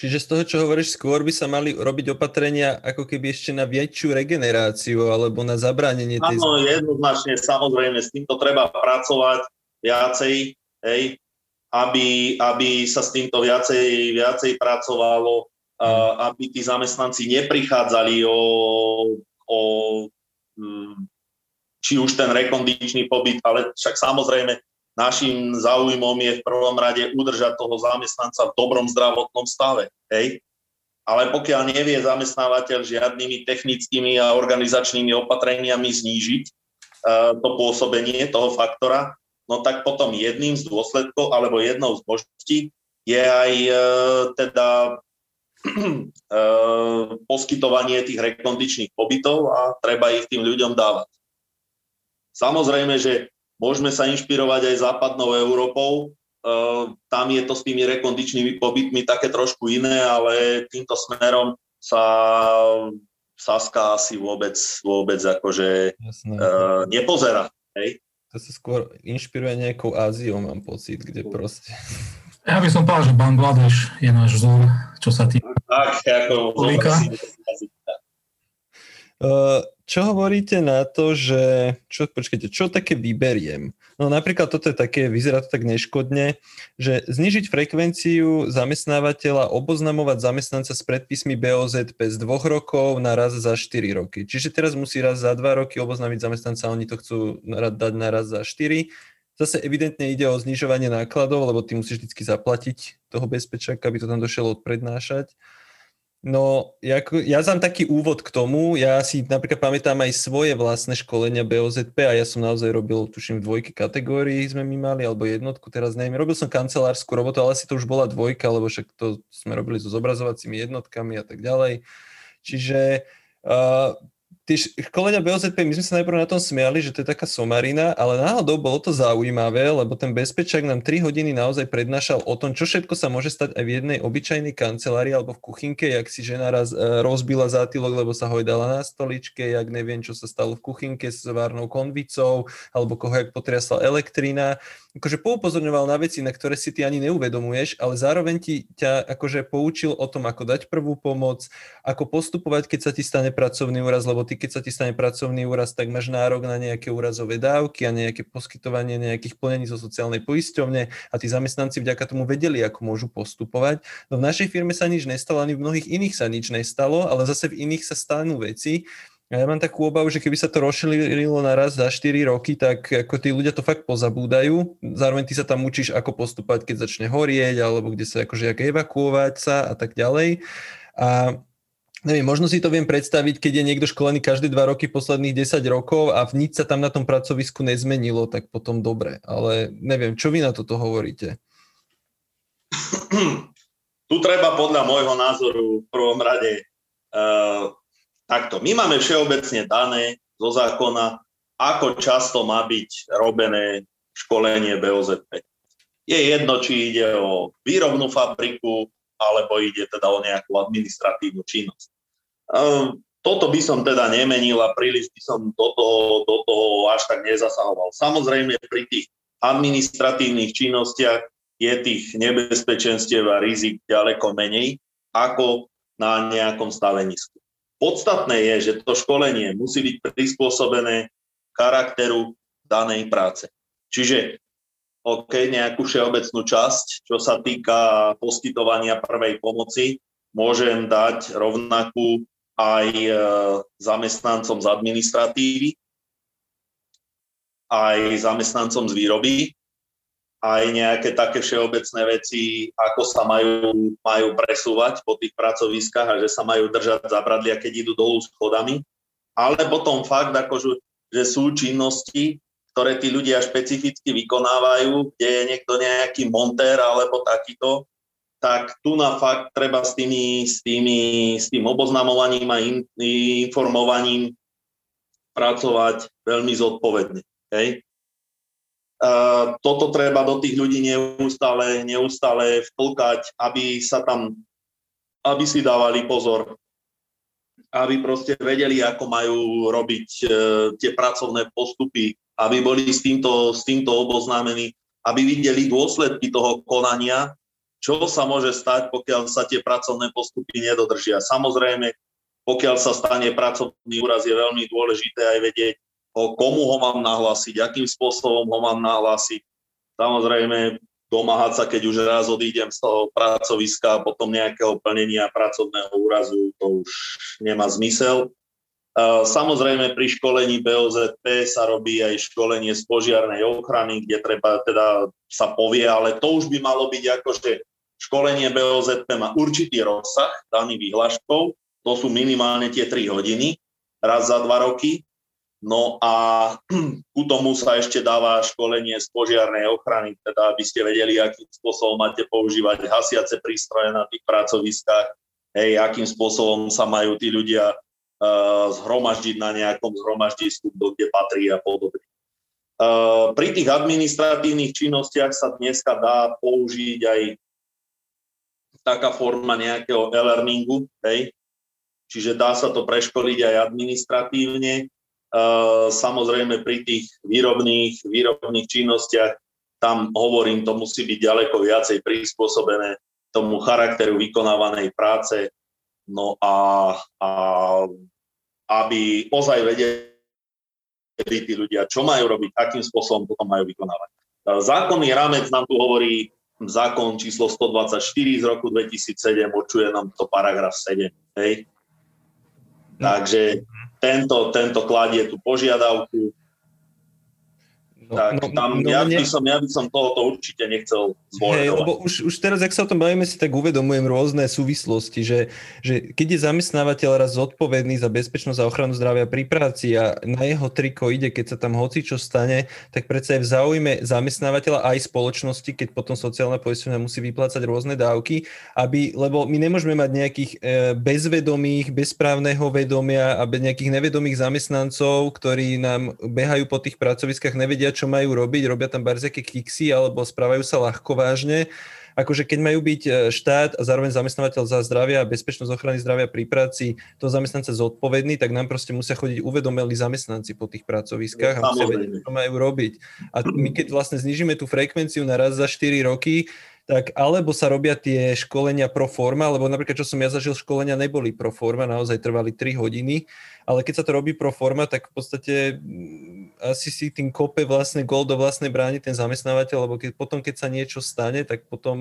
Speaker 1: Čiže z toho, čo hovoríš, skôr by sa mali robiť opatrenia ako keby ešte na väčšiu regeneráciu alebo na zabránenie tej...
Speaker 2: Áno, jednoznačne, samozrejme, s týmto treba pracovať viacej, hej, aby, aby sa s týmto viacej, viacej pracovalo, hmm. aby tí zamestnanci neprichádzali o, o hm, či už ten rekondičný pobyt, ale však samozrejme Naším záujmom je v prvom rade udržať toho zamestnanca v dobrom zdravotnom stave. Hej? ale pokiaľ nevie zamestnávateľ žiadnymi technickými a organizačnými opatreniami znížiť uh, to pôsobenie toho faktora, no tak potom jedným z dôsledkov alebo jednou z možností je aj uh, teda uh, poskytovanie tých rekondičných pobytov a treba ich tým ľuďom dávať. Samozrejme, že môžeme sa inšpirovať aj západnou Európou, Ehm, tam je to s tými rekondičnými pobytmi také trošku iné, ale týmto smerom sa Saska asi vôbec, vôbec akože uh, nepozera. Hej?
Speaker 1: To sa skôr inšpiruje nejakou Áziou, mám pocit, kde proste...
Speaker 3: Ja by som povedal, že Bangladeš je náš vzor, čo sa týka...
Speaker 2: Tak, ako...
Speaker 1: Uh, čo hovoríte na to, že... Čo, počkajte, čo také vyberiem? No napríklad toto je také, vyzerá to tak neškodne, že znižiť frekvenciu zamestnávateľa, oboznamovať zamestnanca s predpismi BOZP z dvoch rokov na raz za 4 roky. Čiže teraz musí raz za 2 roky oboznámiť zamestnanca, oni to chcú dať na raz za 4. Zase evidentne ide o znižovanie nákladov, lebo ty musíš vždy zaplatiť toho bezpečáka, aby to tam došiel odprednášať. No, ja, ja mám taký úvod k tomu. Ja si napríklad pamätám aj svoje vlastné školenia BOZP a ja som naozaj robil, tuším, v dvojke kategórií sme my mali, alebo jednotku, teraz neviem. Robil som kancelárskú robotu, ale asi to už bola dvojka, lebo však to sme robili so zobrazovacími jednotkami a tak ďalej. Čiže uh, tie školenia BOZP, my sme sa najprv na tom smiali, že to je taká somarina, ale náhodou bolo to zaujímavé, lebo ten bezpečák nám 3 hodiny naozaj prednášal o tom, čo všetko sa môže stať aj v jednej obyčajnej kancelárii alebo v kuchynke, jak si žena raz e, rozbila zátylok, lebo sa hojdala na stoličke, jak neviem, čo sa stalo v kuchynke s várnou konvicou, alebo koho jak potriasla elektrina akože poupozorňoval na veci, na ktoré si ty ani neuvedomuješ, ale zároveň ti ťa akože poučil o tom, ako dať prvú pomoc, ako postupovať, keď sa ti stane pracovný úraz, lebo ty keď sa ti stane pracovný úraz, tak máš nárok na nejaké úrazové dávky a nejaké poskytovanie nejakých plnení zo sociálnej poisťovne a tí zamestnanci vďaka tomu vedeli, ako môžu postupovať. No v našej firme sa nič nestalo, ani v mnohých iných sa nič nestalo, ale zase v iných sa stanú veci, ja mám takú obavu, že keby sa to rozšírilo na raz za 4 roky, tak ako tí ľudia to fakt pozabúdajú. Zároveň ty sa tam učíš, ako postupovať, keď začne horieť, alebo kde sa akože ako evakuovať sa a tak ďalej. A neviem, možno si to viem predstaviť, keď je niekto školený každé 2 roky posledných 10 rokov a nič sa tam na tom pracovisku nezmenilo, tak potom dobre. Ale neviem, čo vy na toto hovoríte?
Speaker 2: Tu treba podľa môjho názoru v prvom rade uh, Takto, my máme všeobecne dané zo zákona, ako často má byť robené školenie BOZP. Je jedno, či ide o výrobnú fabriku, alebo ide teda o nejakú administratívnu činnosť. Ehm, toto by som teda nemenil a príliš by som do toho, do toho až tak nezasahoval. Samozrejme pri tých administratívnych činnostiach je tých nebezpečenstiev a rizik ďaleko menej ako na nejakom stavenisku. Podstatné je, že to školenie musí byť prispôsobené charakteru danej práce. Čiže OK, nejakú všeobecnú časť, čo sa týka poskytovania prvej pomoci, môžem dať rovnakú aj e, zamestnancom z administratívy, aj zamestnancom z výroby, aj nejaké také všeobecné veci, ako sa majú, majú presúvať po tých pracoviskách a že sa majú držať za bradlia, keď idú dolu schodami. Ale potom fakt, akože, že sú činnosti, ktoré tí ľudia špecificky vykonávajú, kde je niekto nejaký montér alebo takýto, tak tu na fakt treba s, tými, s, tými, s tým oboznamovaním a in, informovaním pracovať veľmi zodpovedne. Hej? Toto treba do tých ľudí neustále, neustále vtlkať, aby sa tam, aby si dávali pozor, aby proste vedeli, ako majú robiť e, tie pracovné postupy, aby boli s týmto, s týmto oboznámení, aby videli dôsledky toho konania, čo sa môže stať, pokiaľ sa tie pracovné postupy nedodržia. Samozrejme, pokiaľ sa stane pracovný úraz, je veľmi dôležité aj vedieť, o komu ho mám nahlásiť, akým spôsobom ho mám nahlásiť. Samozrejme, domáhať sa, keď už raz odídem z toho pracoviska a potom nejakého plnenia pracovného úrazu, to už nemá zmysel. Samozrejme pri školení BOZP sa robí aj školenie z požiarnej ochrany, kde treba teda sa povie, ale to už by malo byť akože školenie BOZP má určitý rozsah daný výhľaškou, to sú minimálne tie 3 hodiny raz za 2 roky. No a ku tomu sa ešte dáva školenie z požiarnej ochrany, teda aby ste vedeli, akým spôsobom máte používať hasiace prístroje na tých pracoviskách, hej, akým spôsobom sa majú tí ľudia uh, zhromaždiť na nejakom zhromaždisku, kde patrí a podobne. Uh, pri tých administratívnych činnostiach sa dneska dá použiť aj taká forma nejakého e-learningu, hej, čiže dá sa to preškoliť aj administratívne, Samozrejme pri tých výrobných, výrobných činnostiach, tam hovorím, to musí byť ďaleko viacej prispôsobené tomu charakteru vykonávanej práce, no a, a aby ozaj vedeli tí ľudia, čo majú robiť, akým spôsobom potom majú vykonávať. Zákonný rámec nám tu hovorí zákon číslo 124 z roku 2007, určuje nám to paragraf 7. Hej? No. Takže tento, tento kladie tú požiadavku tak no, tam, no, ja, by som, ja by som tohoto určite nechcel. Hey,
Speaker 1: lebo už, už teraz, ak sa o tom bavíme, si tak uvedomujem rôzne súvislosti, že, že keď je zamestnávateľ raz zodpovedný za bezpečnosť a ochranu zdravia pri práci a na jeho triko ide, keď sa tam hoci čo stane, tak predsa je v záujme zamestnávateľa aj spoločnosti, keď potom sociálna poisťovňa musí vyplácať rôzne dávky, aby, lebo my nemôžeme mať nejakých e, bezvedomých, bezprávneho vedomia a nejakých nevedomých zamestnancov, ktorí nám behajú po tých pracoviskách, nevedia, čo majú robiť, robia tam barziaké kiksy alebo správajú sa ľahko vážne. Akože keď majú byť e, štát a zároveň zamestnávateľ za zdravie a bezpečnosť ochrany zdravia pri práci to zamestnanca zodpovedný, tak nám proste musia chodiť uvedomeli zamestnanci po tých pracoviskách a musia vedieť, čo majú robiť. A my keď vlastne znižíme tú frekvenciu na raz za 4 roky, tak alebo sa robia tie školenia pro forma, lebo napríklad, čo som ja zažil, školenia neboli pro forma, naozaj trvali 3 hodiny, ale keď sa to robí pro forma, tak v podstate asi si tým kope vlastne gol do vlastnej brány ten zamestnávateľ, lebo keď, potom, keď sa niečo stane, tak potom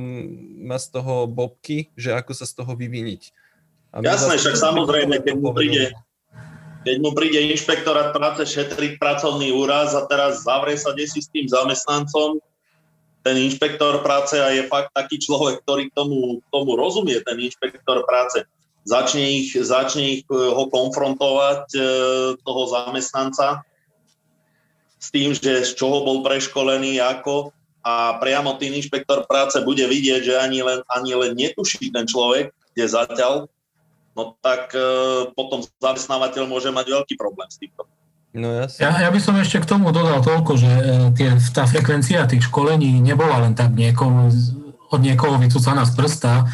Speaker 1: má z toho bobky, že ako sa z toho vyviniť.
Speaker 2: A Jasné, však samozrejme, keď mu príde keď mu príde inšpektorát práce šetriť pracovný úraz a teraz zavrie sa desi s tým zamestnancom, ten inšpektor práce a je fakt taký človek, ktorý tomu, tomu rozumie, ten inšpektor práce. Začne ich, začne ich e, ho konfrontovať, e, toho zamestnanca, s tým, že z čoho bol preškolený, ako a priamo ten inšpektor práce bude vidieť, že ani len, ani len netuší ten človek, kde zatiaľ, no tak e, potom zamestnávateľ môže mať veľký problém s týmto.
Speaker 3: No jasne. Ja, ja by som ešte k tomu dodal toľko, že e, tie, tá frekvencia tých školení nebola len tak niekoho, od niekoho vycúcaná z prsta. E,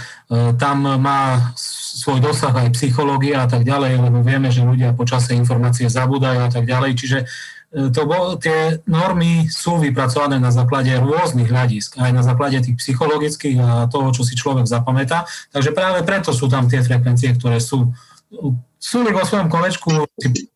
Speaker 3: tam má svoj dosah aj psychológia a tak ďalej, lebo vieme, že ľudia počasie informácie zabúdajú a tak ďalej. Čiže to bol, tie normy sú vypracované na základe rôznych hľadisk, aj na základe tých psychologických a toho, čo si človek zapamätá. Takže práve preto sú tam tie frekvencie, ktoré sú sú vo svojom kolečku,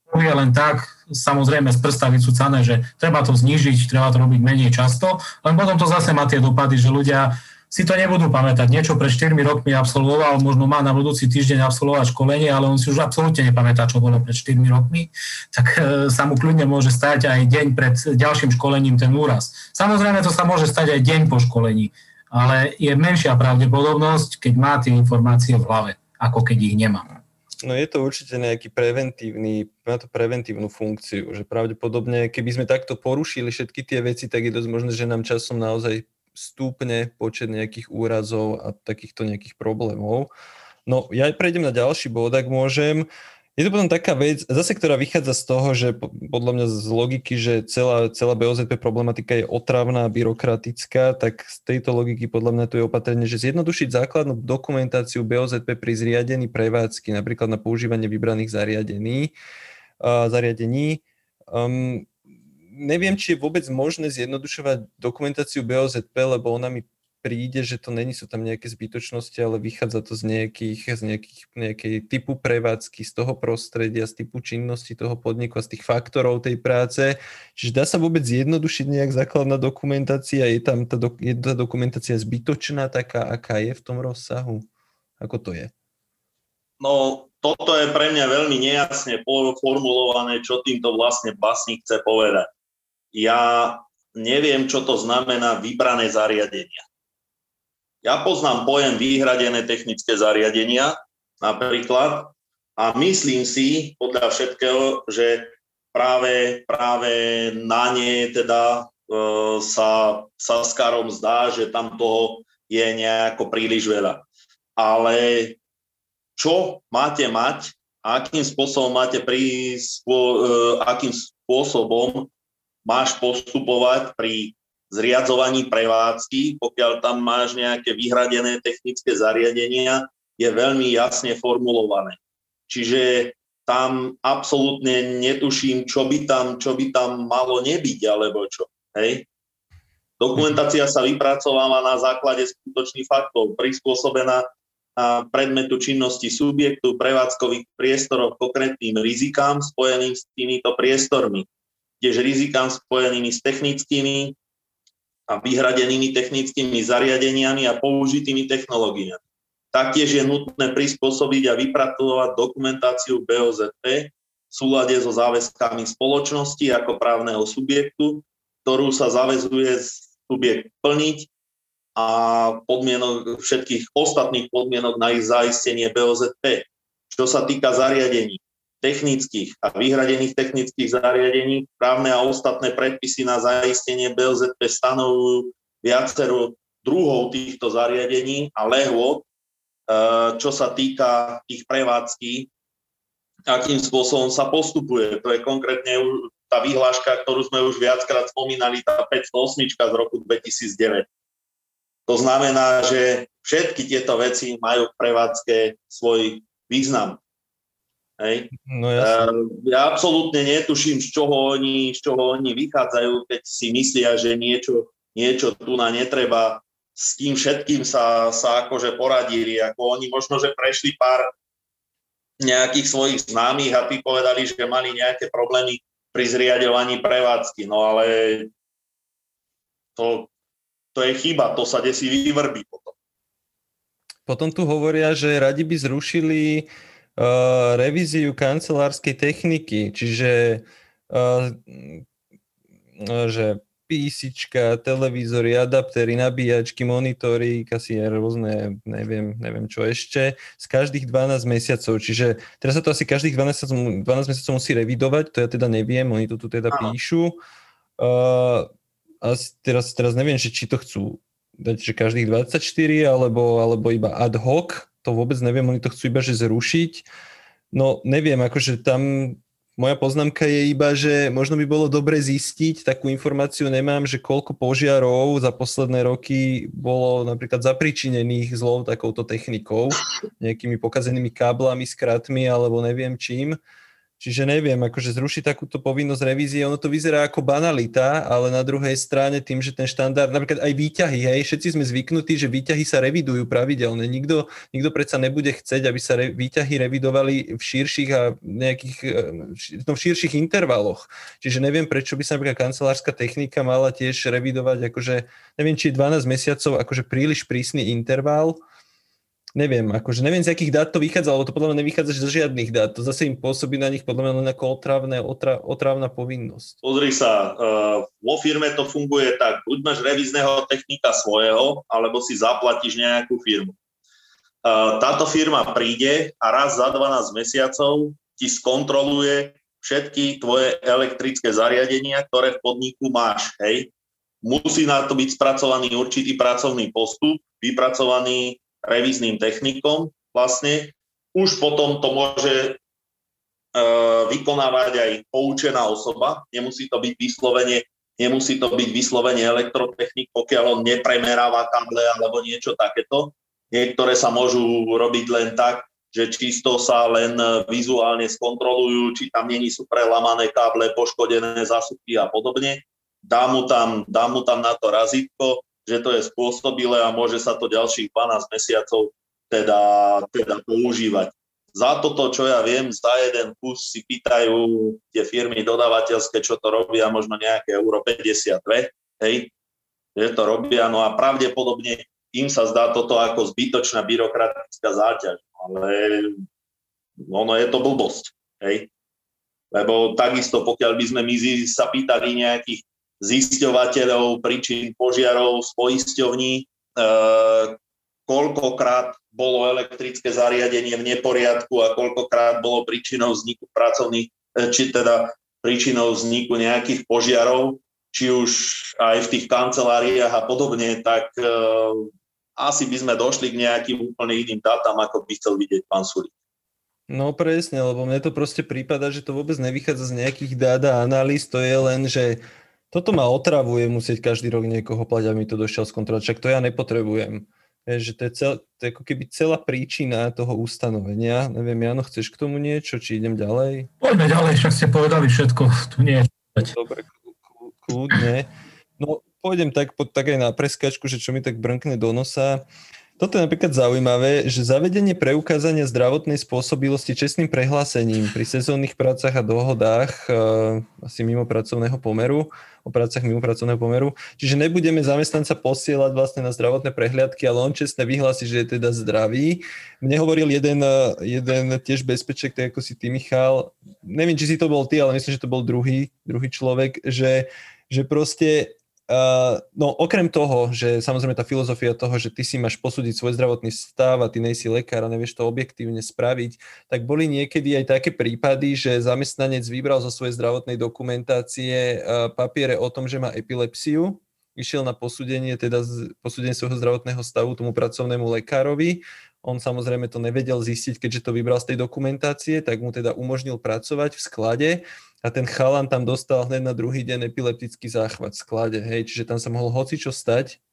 Speaker 3: povie len tak, samozrejme z prsta vycúcané, že treba to znížiť, treba to robiť menej často, len potom to zase má tie dopady, že ľudia si to nebudú pamätať. Niečo pred 4 rokmi absolvoval, možno má na budúci týždeň absolvovať školenie, ale on si už absolútne nepamätá, čo bolo pred 4 rokmi, tak e, sa mu kľudne môže stať aj deň pred ďalším školením ten úraz. Samozrejme, to sa môže stať aj deň po školení, ale je menšia pravdepodobnosť, keď má tie informácie v hlave, ako keď ich nemá.
Speaker 1: No je to určite nejaký preventívny, má to preventívnu funkciu, že pravdepodobne, keby sme takto porušili všetky tie veci, tak je dosť možné, že nám časom naozaj stúpne počet nejakých úrazov a takýchto nejakých problémov. No ja prejdem na ďalší bod, ak môžem. Je to potom taká vec, zase ktorá vychádza z toho, že podľa mňa z logiky, že celá, celá BOZP problematika je otravná, byrokratická, tak z tejto logiky podľa mňa to je opatrenie, že zjednodušiť základnú dokumentáciu BOZP pri zriadení prevádzky, napríklad na používanie vybraných zariadení, uh, zariadení. Um, neviem, či je vôbec možné zjednodušovať dokumentáciu BOZP, lebo ona mi príde, že to není sú tam nejaké zbytočnosti, ale vychádza to z nejakých, z nejakých, nejakej typu prevádzky, z toho prostredia, z typu činnosti toho podniku a z tých faktorov tej práce. Čiže dá sa vôbec zjednodušiť nejak základná dokumentácia? Je tam tá, do, je tá dokumentácia zbytočná taká, aká je v tom rozsahu? Ako to je?
Speaker 2: No, toto je pre mňa veľmi nejasne formulované, čo týmto vlastne basník chce povedať. Ja neviem, čo to znamená vybrané zariadenia Ja poznám pojem vyhradené technické zariadenia napríklad a myslím si podľa všetkého, že práve, práve na ne teda e, sa, sa s Karom zdá, že tam toho je nejako príliš veľa. Ale čo máte mať, akým spôsobom máte prísť, e, akým spôsobom máš postupovať pri zriadzovaní prevádzky, pokiaľ tam máš nejaké vyhradené technické zariadenia, je veľmi jasne formulované. Čiže tam absolútne netuším, čo by tam, čo by tam malo nebyť, alebo čo. Hej? Dokumentácia sa vypracováva na základe skutočných faktov, prispôsobená predmetu činnosti subjektu, prevádzkových priestorov, konkrétnym rizikám spojeným s týmito priestormi, tiež rizikám spojenými s technickými a vyhradenými technickými zariadeniami a použitými technológiami. Taktiež je nutné prispôsobiť a vypracovať dokumentáciu BOZP v súlade so záväzkami spoločnosti ako právneho subjektu, ktorú sa zavezuje subjekt plniť a podmienok, všetkých ostatných podmienok na ich zaistenie BOZP. Čo sa týka zariadení, technických a vyhradených technických zariadení. Právne a ostatné predpisy na zaistenie BLZP stanovujú viacero druhov týchto zariadení a lehôd, e, čo sa týka ich prevádzky, akým spôsobom sa postupuje. To je konkrétne tá vyhláška, ktorú sme už viackrát spomínali, tá 508 z roku 2009. To znamená, že všetky tieto veci majú prevádzke svoj význam. Hej. No, uh, ja absolútne netuším, z čoho, oni, z čoho oni vychádzajú, keď si myslia, že niečo, niečo tu na netreba. S tým všetkým sa, sa akože poradili. Ako oni možno, že prešli pár nejakých svojich známych a tí povedali, že mali nejaké problémy pri zriadovaní prevádzky. No ale to, to je chyba, to sa desi vyvrbí potom.
Speaker 1: Potom tu hovoria, že radi by zrušili uh, revíziu kancelárskej techniky, čiže uh, že písička, televízory, adaptery, nabíjačky, monitory, kasier, rôzne, neviem, neviem čo ešte, z každých 12 mesiacov. Čiže teraz sa to asi každých 12, 12 mesiacov musí revidovať, to ja teda neviem, oni to tu teda Aha. píšu. Uh, a teraz, teraz neviem, že či to chcú dať, že každých 24, alebo, alebo iba ad hoc, to vôbec neviem, oni to chcú iba že zrušiť. No neviem, akože tam moja poznámka je iba, že možno by bolo dobre zistiť, takú informáciu nemám, že koľko požiarov za posledné roky bolo napríklad zapričinených zlou takouto technikou, nejakými pokazenými káblami, skratmi alebo neviem čím. Čiže neviem, akože zrušiť takúto povinnosť revízie, ono to vyzerá ako banalita, ale na druhej strane tým, že ten štandard, napríklad aj výťahy, hej, všetci sme zvyknutí, že výťahy sa revidujú pravidelne. Nikto, nikto predsa nebude chceť, aby sa re, výťahy revidovali v širších a nejakých, e, no, v širších intervaloch. Čiže neviem, prečo by sa napríklad kancelárska technika mala tiež revidovať, akože neviem, či je 12 mesiacov akože príliš prísny interval, neviem, akože neviem, z akých dát to vychádza, alebo to podľa mňa nevychádza z žiadnych dát. To zase im pôsobí na nich podľa mňa len ako otravné, otra, otravná povinnosť.
Speaker 2: Pozri sa, uh, vo firme to funguje tak, buď máš revizného technika svojho, alebo si zaplatíš nejakú firmu. Uh, táto firma príde a raz za 12 mesiacov ti skontroluje všetky tvoje elektrické zariadenia, ktoré v podniku máš, hej. Musí na to byť spracovaný určitý pracovný postup, vypracovaný revíznym technikom vlastne. Už potom to môže e, vykonávať aj poučená osoba. Nemusí to byť vyslovene, nemusí to byť vyslovene elektrotechnik, pokiaľ on nepremeráva káble alebo niečo takéto. Niektoré sa môžu robiť len tak, že čisto sa len vizuálne skontrolujú, či tam není sú prelamané káble, poškodené zásupky a podobne. Dá mu tam, dá mu tam na to razítko, že to je spôsobilé a môže sa to ďalších 12 mesiacov teda, teda používať. Za toto, čo ja viem, za jeden kus si pýtajú tie firmy dodávateľské, čo to robia, možno nejaké euro 52, hej, že to robia, no a pravdepodobne im sa zdá toto ako zbytočná byrokratická záťaž, ale ono je to blbosť, hej. Lebo takisto, pokiaľ by sme my sa pýtali nejakých zisťovateľov príčin požiarov z poisťovní, e, koľkokrát bolo elektrické zariadenie v neporiadku a koľkokrát bolo príčinou vzniku pracovných, e, či teda príčinou vzniku nejakých požiarov, či už aj v tých kanceláriách a podobne, tak uh, asi by sme došli k nejakým úplne iným dátam, ako by chcel vidieť pán Sulík.
Speaker 1: No presne, lebo mne to proste prípada, že to vôbec nevychádza z nejakých dát a analýz, to je len, že toto ma otravuje musieť každý rok niekoho plať, aby mi to došiel skontrolovať, však to ja nepotrebujem. Je, že to je, cel, to je ako keby celá príčina toho ustanovenia. Neviem, Jano, chceš k tomu niečo, či idem ďalej?
Speaker 3: Poďme ďalej, však ste povedali všetko, tu nie je.
Speaker 1: Dobre, kľudne. No, pôjdem tak, tak aj na preskačku, že čo mi tak brnkne do nosa. Toto je napríklad zaujímavé, že zavedenie preukázania zdravotnej spôsobilosti čestným prehlásením pri sezónnych prácach a dohodách uh, asi mimo pracovného pomeru, o prácach mimo pracovného pomeru. Čiže nebudeme zamestnanca posielať vlastne na zdravotné prehliadky, ale on čestne vyhlási, že je teda zdravý. Mne hovoril jeden, jeden tiež bezpeček, tak ako si ty, Michal, neviem, či si to bol ty, ale myslím, že to bol druhý, druhý človek, že, že proste Uh, no okrem toho, že samozrejme tá filozofia toho, že ty si máš posúdiť svoj zdravotný stav a ty nejsi lekár a nevieš to objektívne spraviť, tak boli niekedy aj také prípady, že zamestnanec vybral zo svojej zdravotnej dokumentácie uh, papiere o tom, že má epilepsiu, išiel na posúdenie, teda posúdenie svojho zdravotného stavu tomu pracovnému lekárovi. On samozrejme to nevedel zistiť, keďže to vybral z tej dokumentácie, tak mu teda umožnil pracovať v sklade a ten chalan tam dostal hneď na druhý deň epileptický záchvat v sklade, hej, čiže tam sa mohol hocičo stať.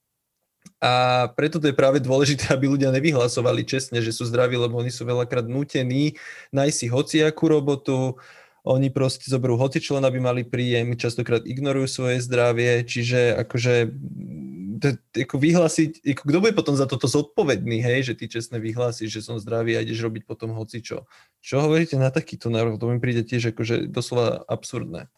Speaker 1: A preto to je práve dôležité, aby ľudia nevyhlasovali čestne, že sú zdraví, lebo oni sú veľakrát nutení nájsť si hociakú robotu, oni proste zoberú hocičo, len aby mali príjem, častokrát ignorujú svoje zdravie, čiže akože ako vyhlásiť, ako kto bude potom za toto zodpovedný, hej, že ty čestne vyhlásiš, že som zdravý a ideš robiť potom hocičo. Čo hovoríte na takýto návrh? To mi príde tiež akože doslova absurdné.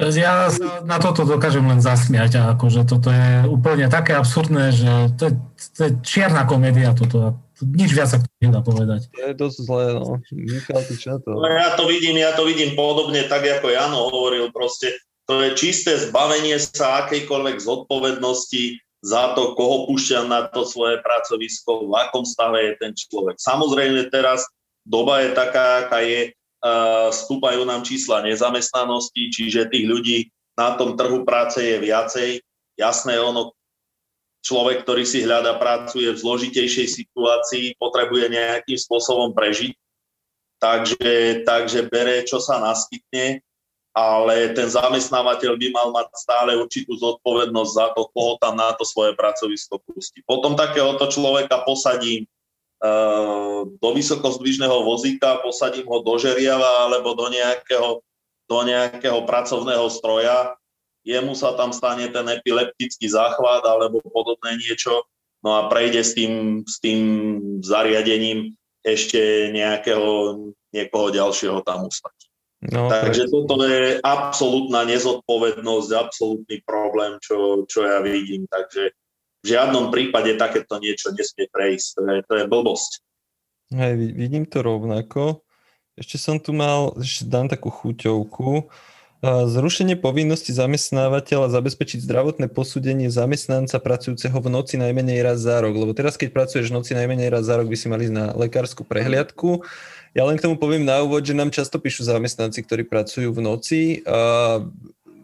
Speaker 3: Ja sa na toto dokážem len zasmiať a akože toto je úplne také absurdné, že to je, to je čierna komédia toto. Nič viac sa k tomu nedá povedať.
Speaker 1: To je dosť zlé, no. Michal, ty čo to?
Speaker 2: No ja to vidím, ja to vidím podobne, tak ako Jano hovoril, proste to je čisté zbavenie sa akejkoľvek zodpovednosti za to, koho púšťa na to svoje pracovisko, v akom stave je ten človek. Samozrejme teraz doba je taká, aká je, uh, stúpajú nám čísla nezamestnanosti, čiže tých ľudí na tom trhu práce je viacej. Jasné, ono, človek, ktorý si hľada prácu, je v zložitejšej situácii, potrebuje nejakým spôsobom prežiť, takže, takže bere, čo sa naskytne ale ten zamestnávateľ by mal mať stále určitú zodpovednosť za to, koho tam na to svoje pracovisko pustí. Potom takéhoto človeka posadím uh, do vysokozdvižného vozíka, posadím ho do žeriava alebo do nejakého, do nejakého pracovného stroja, jemu sa tam stane ten epileptický záchvat alebo podobné niečo, no a prejde s tým, s tým zariadením ešte nejakého, niekoho ďalšieho tam ustať. No, Takže pre... toto je absolútna nezodpovednosť, absolútny problém, čo, čo ja vidím. Takže v žiadnom prípade takéto niečo nesmie prejsť. To je, to je blbosť.
Speaker 1: Hej, vidím to rovnako. Ešte som tu mal, ešte dám takú chuťovku. Zrušenie povinnosti zamestnávateľa zabezpečiť zdravotné posúdenie zamestnanca pracujúceho v noci najmenej raz za rok. Lebo teraz, keď pracuješ v noci najmenej raz za rok, by si mali ísť na lekárskú prehliadku. Ja len k tomu poviem na úvod, že nám často píšu zamestnanci, ktorí pracujú v noci. A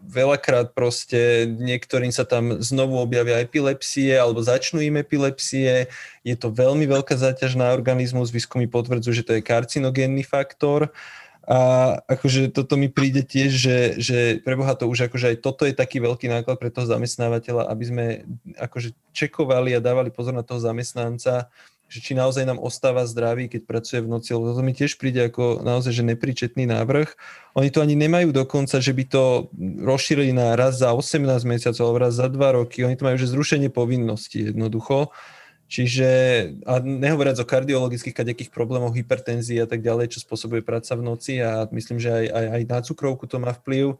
Speaker 1: veľakrát proste niektorým sa tam znovu objavia epilepsie alebo začnú im epilepsie. Je to veľmi veľká záťaž na organizmus. Výskumy potvrdzujú, že to je karcinogénny faktor. A akože toto mi príde tiež, že, že preboha to už akože aj toto je taký veľký náklad pre toho zamestnávateľa, aby sme akože čekovali a dávali pozor na toho zamestnanca, že či naozaj nám ostáva zdravý, keď pracuje v noci, lebo to mi tiež príde ako naozaj, že nepričetný návrh. Oni to ani nemajú dokonca, že by to rozšírili na raz za 18 mesiacov, alebo raz za 2 roky. Oni to majú, že zrušenie povinností jednoducho. Čiže, a nehovoriac o kardiologických kaďakých problémoch, hypertenzii a tak ďalej, čo spôsobuje práca v noci a myslím, že aj, aj, aj na cukrovku to má vplyv.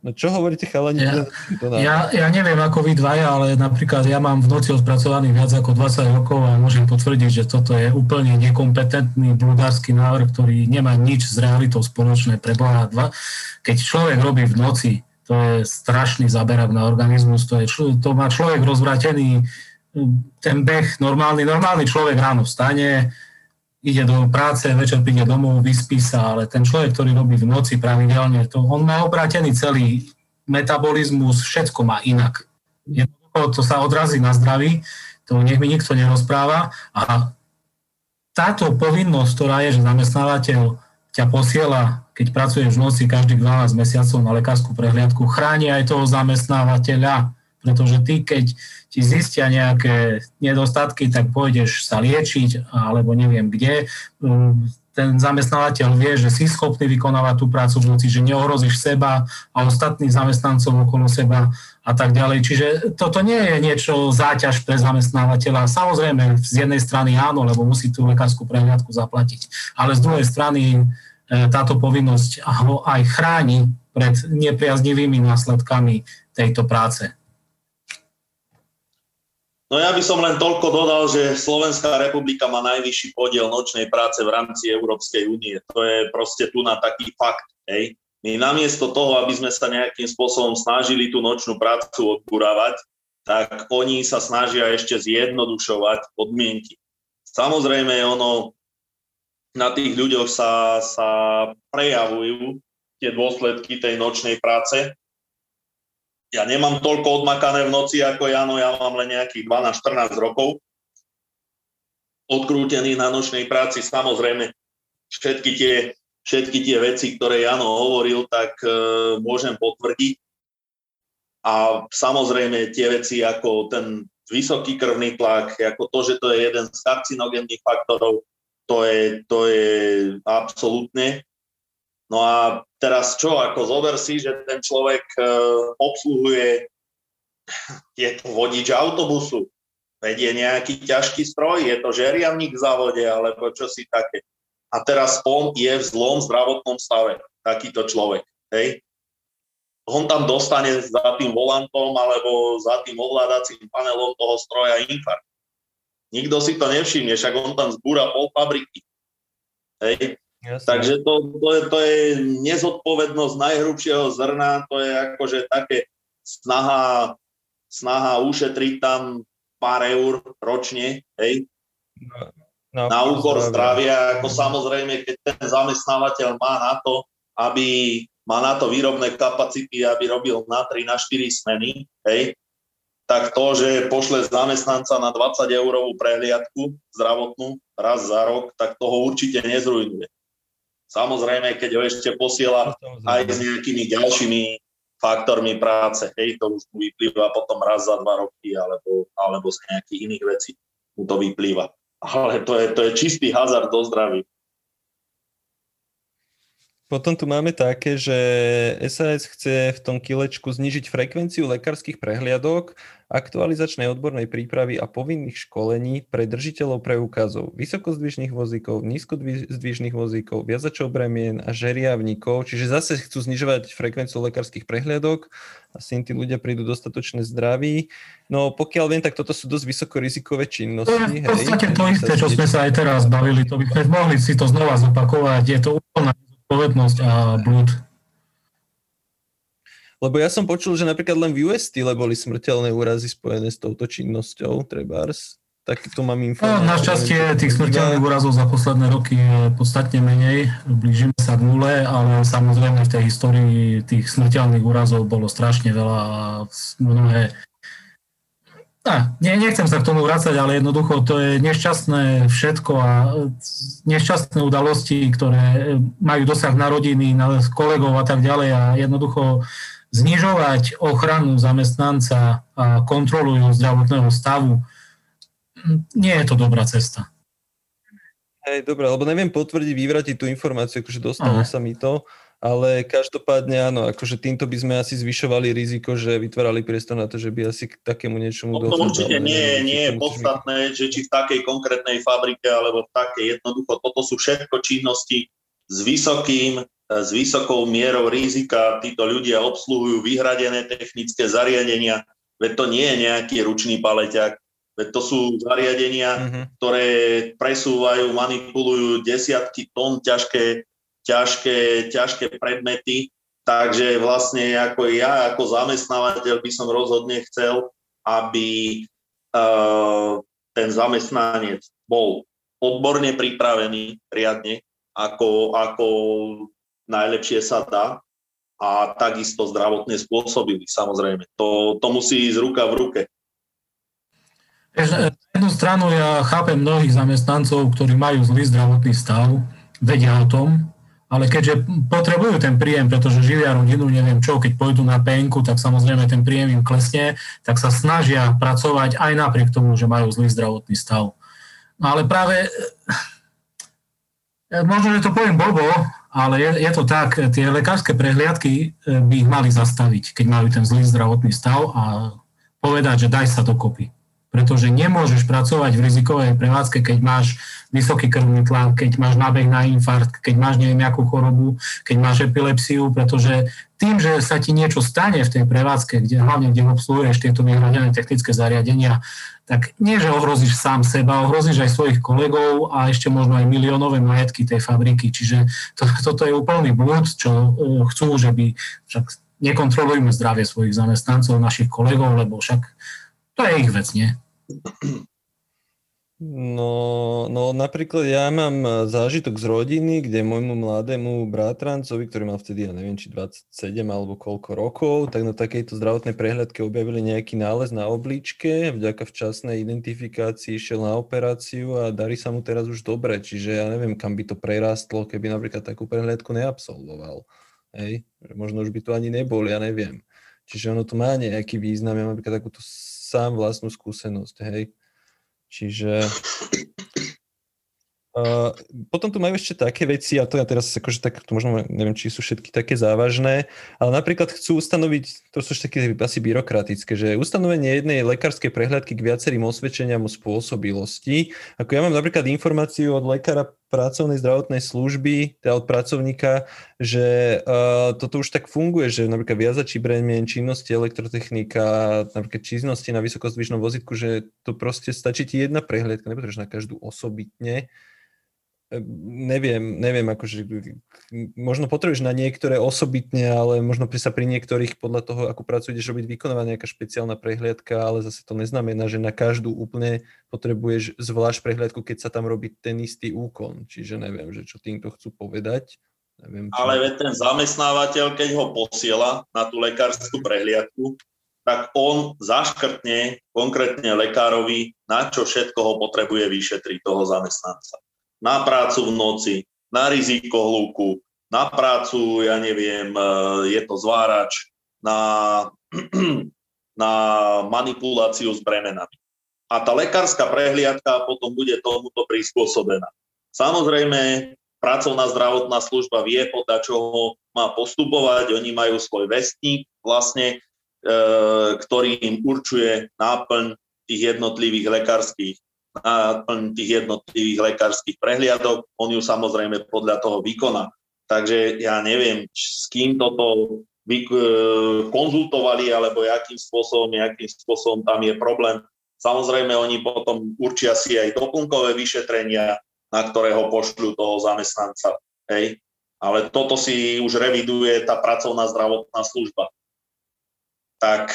Speaker 1: No čo hovoríte chalani?
Speaker 3: Ja, ja, ja neviem ako vy dvaja, ale napríklad ja mám v noci odpracovaných viac ako 20 rokov a môžem potvrdiť, že toto je úplne nekompetentný blúdársky návrh, ktorý nemá nič s realitou spoločné pre Boha dva. Keď človek robí v noci, to je strašný zaberak na organizmus, to, je, to má človek rozvratený ten beh normálny, normálny človek ráno vstane, ide do práce, večer príde domov, vyspí sa, ale ten človek, ktorý robí v noci pravidelne, to on má obrátený celý metabolizmus, všetko má inak. Jednoducho to sa odrazí na zdraví, to nech mi nikto nerozpráva a táto povinnosť, ktorá je, že zamestnávateľ ťa posiela, keď pracuješ v noci každých 12 mesiacov na lekárskú prehliadku, chráni aj toho zamestnávateľa, pretože ty, keď ti zistia nejaké nedostatky, tak pôjdeš sa liečiť, alebo neviem kde. Ten zamestnávateľ vie, že si schopný vykonávať tú prácu v noci, že neohrozíš seba a ostatných zamestnancov okolo seba a tak ďalej. Čiže toto nie je niečo záťaž pre zamestnávateľa. Samozrejme, z jednej strany áno, lebo musí tú lekárskú prehľadku zaplatiť, ale z druhej strany e, táto povinnosť ho aj chráni pred nepriaznivými následkami tejto práce.
Speaker 2: No ja by som len toľko dodal, že Slovenská republika má najvyšší podiel nočnej práce v rámci Európskej únie. To je proste tu na taký fakt. Hej. My namiesto toho, aby sme sa nejakým spôsobom snažili tú nočnú prácu odburávať, tak oni sa snažia ešte zjednodušovať podmienky. Samozrejme, ono na tých ľuďoch sa, sa prejavujú tie dôsledky tej nočnej práce, ja nemám toľko odmakané v noci ako Jano, ja mám len nejakých 12-14 rokov odkrútený na nočnej práci. Samozrejme, všetky tie, všetky tie veci, ktoré Jano hovoril, tak e, môžem potvrdiť. A samozrejme tie veci ako ten vysoký krvný tlak, ako to, že to je jeden z karcinogénnych faktorov, to je, to je absolútne No a teraz čo, ako zober si, že ten človek e, obsluhuje, je to vodič autobusu, vedie nejaký ťažký stroj, je to žeriavník v závode, alebo čo si také. A teraz on je v zlom zdravotnom stave, takýto človek. Hej? On tam dostane za tým volantom alebo za tým ovládacím panelom toho stroja infarkt. Nikto si to nevšimne, však on tam zbúra pol fabriky. Hej? Jasne. Takže to, to, je, to je nezodpovednosť najhrubšieho zrna, to je akože také snaha, snaha ušetriť tam pár eur ročne, hej, no, no, na úkor zdravia, ako samozrejme, keď ten zamestnávateľ má na to, aby má na to výrobné kapacity, aby robil na 3, na 4 smeny, hej, tak to, že pošle zamestnanca na 20 eurovú prehliadku zdravotnú raz za rok, tak toho určite nezrujnuje. Samozrejme, keď ho ešte posiela aj s nejakými ďalšími faktormi práce, hej, to už mu vyplýva potom raz za dva roky alebo, alebo z nejakých iných vecí mu to vyplýva. Ale to je, to je čistý hazard do zdraví.
Speaker 1: Potom tu máme také, že SAS chce v tom kilečku znižiť frekvenciu lekárskych prehliadok, aktualizačnej odbornej prípravy a povinných školení pre držiteľov preukazov, vysokozdvižných vozíkov, nízkozdvižných vozíkov, viazačov bremien a žeriavníkov, čiže zase chcú znižovať frekvenciu lekárskych prehliadok, asi im tí ľudia prídu dostatočne zdraví. No pokiaľ viem, tak toto sú dosť vysokorizikové činnosti. To
Speaker 3: je v podstate to isté, čo sme sa aj teraz bavili, to by sme mohli si to znova zopakovať, je to úplná zodpovednosť a blúd.
Speaker 1: Lebo ja som počul, že napríklad len v US style boli smrteľné úrazy spojené s touto činnosťou, trebárs. Tak to mám informáciu.
Speaker 3: No, našťastie tých smrteľných úrazov za posledné roky je podstatne menej. Blížime sa k nule, ale samozrejme v tej histórii tých smrteľných úrazov bolo strašne veľa a mnohé a, nie, nechcem sa k tomu vrácať, ale jednoducho to je nešťastné všetko a nešťastné udalosti, ktoré majú dosah na rodiny, na kolegov a tak ďalej a jednoducho znižovať ochranu zamestnanca a kontrolu jeho zdravotného stavu, nie je to dobrá cesta.
Speaker 1: Hej, dobre, lebo neviem potvrdiť, vyvratiť tú informáciu, akože dostalo sa mi to, ale každopádne áno, akože týmto by sme asi zvyšovali riziko, že vytvárali priestor na to, že by asi k takému niečomu
Speaker 2: no, To určite nie, nie je podstatné, že či v takej konkrétnej fabrike alebo v takej jednoducho, toto sú všetko činnosti s vysokým, s vysokou mierou rizika. Títo ľudia obsluhujú vyhradené technické zariadenia, veď to nie je nejaký ručný paleťak, veď to sú zariadenia, mm-hmm. ktoré presúvajú, manipulujú desiatky tón ťažké ťažké, ťažké predmety, takže vlastne ako ja, ako zamestnávateľ by som rozhodne chcel, aby ten zamestnanec bol odborne pripravený riadne, ako, ako najlepšie sa dá a takisto zdravotne spôsobili, samozrejme. To, to musí ísť ruka v ruke.
Speaker 3: Na jednu stranu ja chápem mnohých zamestnancov, ktorí majú zlý zdravotný stav, vedia o tom, ale keďže potrebujú ten príjem, pretože živia rodinu, neviem čo, keď pôjdu na penku, tak samozrejme ten príjem im klesne, tak sa snažia pracovať aj napriek tomu, že majú zlý zdravotný stav. No ale práve, e, možno, že to poviem blbo, ale je, je to tak, tie lekárske prehliadky e, by ich mali zastaviť, keď majú ten zlý zdravotný stav a povedať, že daj sa dokopy pretože nemôžeš pracovať v rizikovej prevádzke, keď máš vysoký krvný tlak, keď máš nábeh na infarkt, keď máš neviem akú chorobu, keď máš epilepsiu, pretože tým, že sa ti niečo stane v tej prevádzke, kde hlavne kde obsluhuješ tieto vyhradené technické zariadenia, tak nie, že ohrozíš sám seba, ohrozíš aj svojich kolegov a ešte možno aj miliónové majetky tej fabriky. Čiže to, toto je úplný blúd, čo uh, chcú, že by však nekontrolujme zdravie svojich zamestnancov, našich kolegov, lebo však to je ich vec, nie?
Speaker 1: No, no napríklad ja mám zážitok z rodiny, kde môjmu mladému bratrancovi, ktorý mal vtedy, ja neviem, či 27 alebo koľko rokov, tak na takejto zdravotnej prehľadke objavili nejaký nález na obličke, vďaka včasnej identifikácii išiel na operáciu a darí sa mu teraz už dobre, čiže ja neviem, kam by to prerastlo, keby napríklad takú prehľadku neabsolvoval. Hej, možno už by to ani nebol, ja neviem. Čiže ono to má nejaký význam, ja mám napríklad takúto sám vlastnú skúsenosť, hej. Čiže Uh, potom tu majú ešte také veci, a to ja teraz akože tak, to možno neviem, či sú všetky také závažné, ale napríklad chcú ustanoviť, to sú také asi byrokratické, že ustanovenie jednej lekárskej prehľadky k viacerým osvedčeniam o spôsobilosti. Ako ja mám napríklad informáciu od lekára pracovnej zdravotnej služby, teda od pracovníka, že uh, toto už tak funguje, že napríklad viazačí bremien, činnosti elektrotechnika, napríklad činnosti na vysokozdvižnom vozitku, že to proste stačí ti jedna prehliadka, nepotrebuješ na každú osobitne neviem, neviem, akože možno potrebuješ na niektoré osobitne, ale možno sa pri niektorých podľa toho, ako pracuješ, robiť vykonáva nejaká špeciálna prehliadka, ale zase to neznamená, že na každú úplne potrebuješ zvlášť prehliadku, keď sa tam robí ten istý úkon. Čiže neviem, že čo týmto chcú povedať. Neviem,
Speaker 2: čo... Ale ten zamestnávateľ, keď ho posiela na tú lekárskú prehliadku, tak on zaškrtne konkrétne lekárovi, na čo všetko ho potrebuje vyšetriť toho zamestnanca na prácu v noci, na riziko hluku, na prácu, ja neviem, e, je to zvárač, na, na manipuláciu s bremenami. A tá lekárska prehliadka potom bude tomuto prispôsobená. Samozrejme, pracovná zdravotná služba vie, podľa čoho má postupovať. Oni majú svoj vestník vlastne, e, ktorý im určuje náplň tých jednotlivých lekárskych náplň tých jednotlivých lekárskych prehliadok. On ju samozrejme podľa toho vykoná. Takže ja neviem, s kým toto e, konzultovali, alebo akým spôsobom, akým spôsobom tam je problém. Samozrejme, oni potom určia si aj doplnkové vyšetrenia, na ktorého pošľú toho zamestnanca. Hej. Ale toto si už reviduje tá pracovná zdravotná služba. Tak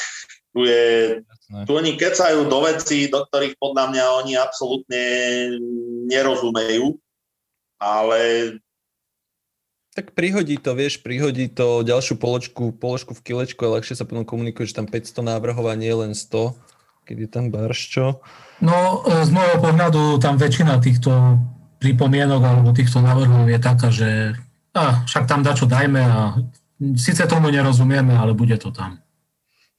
Speaker 2: tu, je, tu oni kecajú do veci, do ktorých podľa mňa oni absolútne nerozumejú, ale
Speaker 1: tak prihodí to, vieš, prihodí to ďalšiu položku, položku v kilečku a ľahšie sa potom komunikuje, že tam 500 návrhov a nie len 100, keď je tam barščo.
Speaker 3: No, z môjho pohľadu tam väčšina týchto pripomienok alebo týchto návrhov je taká, že a, však tam dačo dajme a síce tomu nerozumieme, ale bude to tam.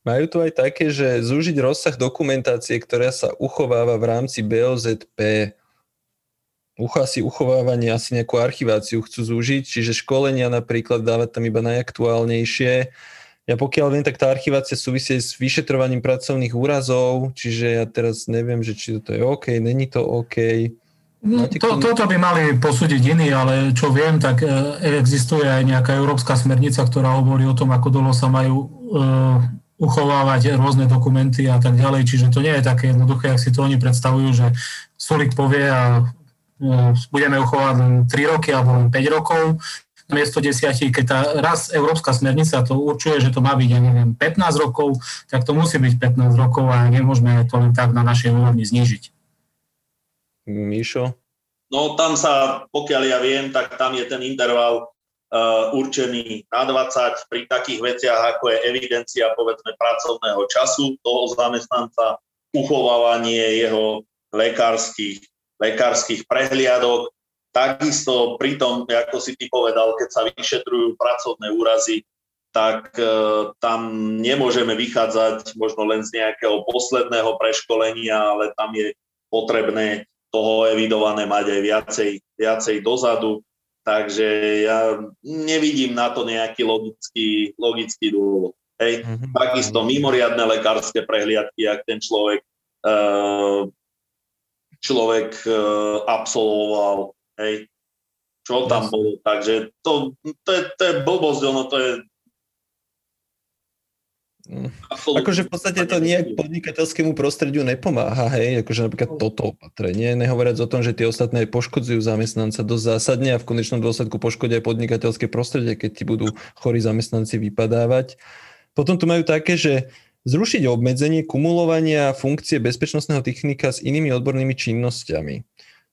Speaker 1: Majú tu aj také, že zúžiť rozsah dokumentácie, ktorá sa uchováva v rámci BOZP. Ucha si uchovávanie, asi nejakú archiváciu chcú zúžiť, čiže školenia napríklad dávať tam iba najaktuálnejšie. Ja pokiaľ viem, tak tá archivácia súvisí s vyšetrovaním pracovných úrazov, čiže ja teraz neviem, že či to je OK, není to OK.
Speaker 3: No, to, toto by mali posúdiť iní, ale čo viem, tak e, existuje aj nejaká európska smernica, ktorá hovorí o tom, ako dlho sa majú e, uchovávať rôzne dokumenty a tak ďalej, čiže to nie je také jednoduché, ak si to oni predstavujú, že Sulik povie a e, budeme uchovať len 3 roky alebo len 5 rokov, miesto 10, keď tá raz európska smernica to určuje, že to má byť, ja neviem, 15 rokov, tak to musí byť 15 rokov a nemôžeme to len tak na našej úrovni znížiť.
Speaker 1: Míšo?
Speaker 2: No tam sa, pokiaľ ja viem, tak tam je ten interval určený na 20 pri takých veciach, ako je evidencia povedzme pracovného času toho zamestnanca, uchovávanie jeho lekárskych, lekárskych prehliadok. Takisto pri tom, ako si ty povedal, keď sa vyšetrujú pracovné úrazy, tak e, tam nemôžeme vychádzať možno len z nejakého posledného preškolenia, ale tam je potrebné toho evidované mať aj viacej, viacej dozadu. Takže ja nevidím na to nejaký logický, logický dôvod. Hej. Mm-hmm. Takisto mimoriadne lekárske prehliadky, ak ten človek uh, človek uh, absolvoval, hej, čo tam bolo. Takže to, to, je, to je blbosť, ono to je
Speaker 1: Absolutne. Akože v podstate to nejak podnikateľskému prostrediu nepomáha, hej, akože napríklad toto opatrenie, nehovoriac o tom, že tie ostatné poškodzujú zamestnanca dosť zásadne a v konečnom dôsledku poškodia podnikateľské prostredie, keď ti budú chorí zamestnanci vypadávať. Potom tu majú také, že zrušiť obmedzenie kumulovania funkcie bezpečnostného technika s inými odbornými činnosťami.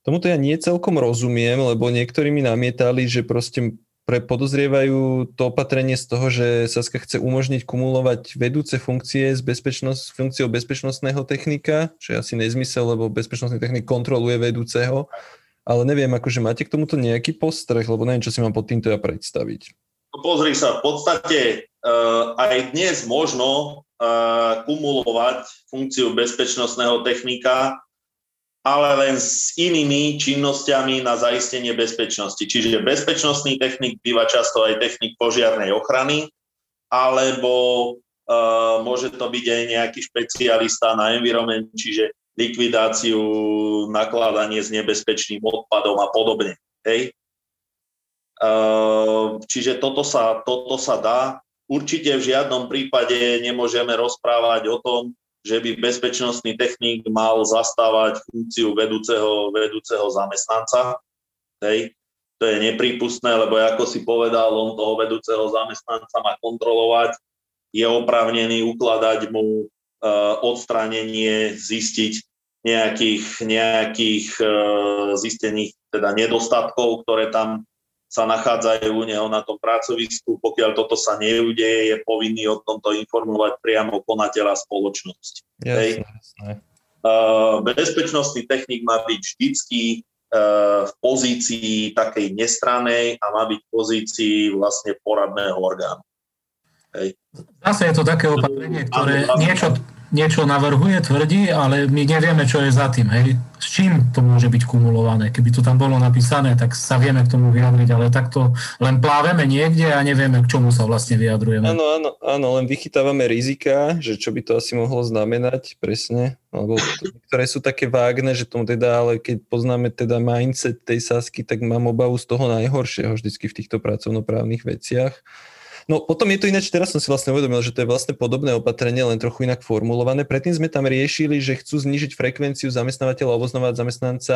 Speaker 1: Tomuto ja nie celkom rozumiem, lebo niektorí mi namietali, že proste pre podozrievajú to opatrenie z toho, že Saska chce umožniť kumulovať vedúce funkcie s bezpečnosť, funkciou bezpečnostného technika, čo je asi nezmysel, lebo bezpečnostný technik kontroluje vedúceho, ale neviem, akože máte k tomuto nejaký postreh, lebo neviem, čo si mám pod týmto ja predstaviť.
Speaker 2: No pozri sa, v podstate uh, aj dnes možno uh, kumulovať funkciu bezpečnostného technika ale len s inými činnosťami na zaistenie bezpečnosti. Čiže bezpečnostný technik býva často aj technik požiarnej ochrany, alebo uh, môže to byť aj nejaký špecialista na environment, čiže likvidáciu, nakladanie s nebezpečným odpadom a podobne. Hej? Uh, čiže toto sa, toto sa dá. Určite v žiadnom prípade nemôžeme rozprávať o tom, že by bezpečnostný technik mal zastávať funkciu vedúceho, vedúceho zamestnanca. Hej. To je neprípustné, lebo ako si povedal, on toho vedúceho zamestnanca má kontrolovať, je oprávnený ukladať mu uh, odstránenie, zistiť nejakých, nejakých uh, zistených teda nedostatkov, ktoré tam sa nachádzajú u neho na tom pracovisku. Pokiaľ toto sa neudeje, je povinný o tomto informovať priamo konateľa spoločnosti.
Speaker 1: Jasne, jasne.
Speaker 2: Bezpečnostný technik má byť vždycky e, v pozícii takej nestranej a má byť v pozícii vlastne poradného orgánu.
Speaker 3: Hej. Zase je to také opatrenie, ktoré niečo, niečo navrhuje, tvrdí, ale my nevieme, čo je za tým. Hej. S čím to môže byť kumulované? Keby to tam bolo napísané, tak sa vieme k tomu vyjadriť, ale takto len pláveme niekde a nevieme, k čomu sa vlastne vyjadrujeme.
Speaker 1: Áno, áno, áno, len vychytávame rizika, že čo by to asi mohlo znamenať presne. Alebo ktoré sú také vágne, že tomu teda, ale keď poznáme teda mindset tej Sasky, tak mám obavu z toho najhoršieho vždycky v týchto pracovnoprávnych veciach No potom je to ináč, teraz som si vlastne uvedomil, že to je vlastne podobné opatrenie, len trochu inak formulované. Predtým sme tam riešili, že chcú znižiť frekvenciu zamestnávateľa oboznovať zamestnanca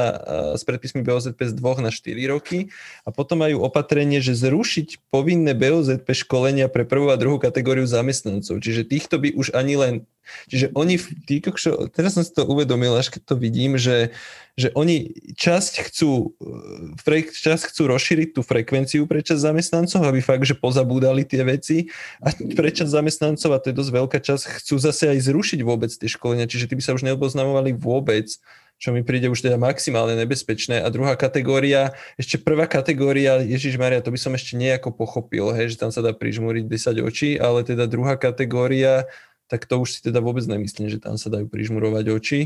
Speaker 1: s predpismi BOZP z 2 na 4 roky a potom majú opatrenie, že zrušiť povinné BOZP školenia pre prvú a druhú kategóriu zamestnancov. Čiže týchto by už ani len Čiže oni, tí, teraz som si to uvedomil, až keď to vidím, že, že oni časť chcú, časť chcú rozšíriť tú frekvenciu pre časť zamestnancov, aby fakt, že pozabúdali tie veci a pre časť zamestnancov, a to je dosť veľká časť, chcú zase aj zrušiť vôbec tie školenia, čiže tí by sa už neoboznamovali vôbec čo mi príde už teda maximálne nebezpečné. A druhá kategória, ešte prvá kategória, Ježiš Maria, to by som ešte nejako pochopil, hej, že tam sa dá prižmúriť 10 očí, ale teda druhá kategória, tak to už si teda vôbec nemyslím, že tam sa dajú prižmurovať oči.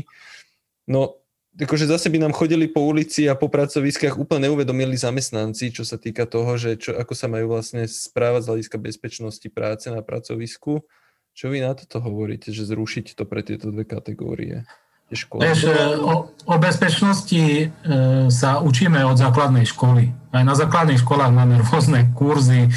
Speaker 1: No, akože zase by nám chodili po ulici a po pracoviskách úplne neuvedomili zamestnanci, čo sa týka toho, že čo, ako sa majú vlastne správať z hľadiska bezpečnosti práce na pracovisku. Čo vy na toto hovoríte, že zrušiť to pre tieto dve kategórie?
Speaker 3: Vieš, e, o, o bezpečnosti e, sa učíme od základnej školy. Aj na základných školách máme rôzne kurzy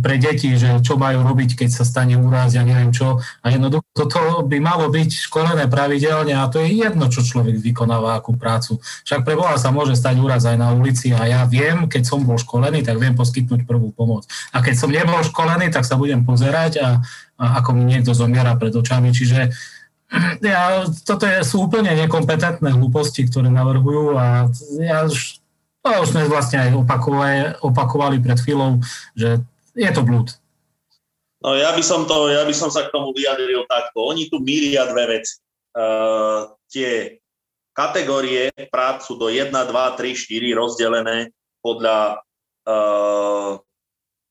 Speaker 3: pre deti, že čo majú robiť, keď sa stane úraz, ja neviem čo. A jednoducho toto by malo byť školené pravidelne a to je jedno, čo človek vykonáva, akú prácu. Však pre Boha sa môže stať úraz aj na ulici a ja viem, keď som bol školený, tak viem poskytnúť prvú pomoc. A keď som nebol školený, tak sa budem pozerať a, a ako mi niekto zomiera pred očami. Čiže ja, toto je, sú úplne nekompetentné hlúposti, ktoré navrhujú a ja už, to už sme vlastne aj opakovali, opakovali pred chvíľou, že je to blúd.
Speaker 2: No ja by som, to, ja by som sa k tomu vyjadril takto. Oni tu míria dve veci. Uh, tie kategórie prác sú do 1, 2, 3, 4 rozdelené podľa uh,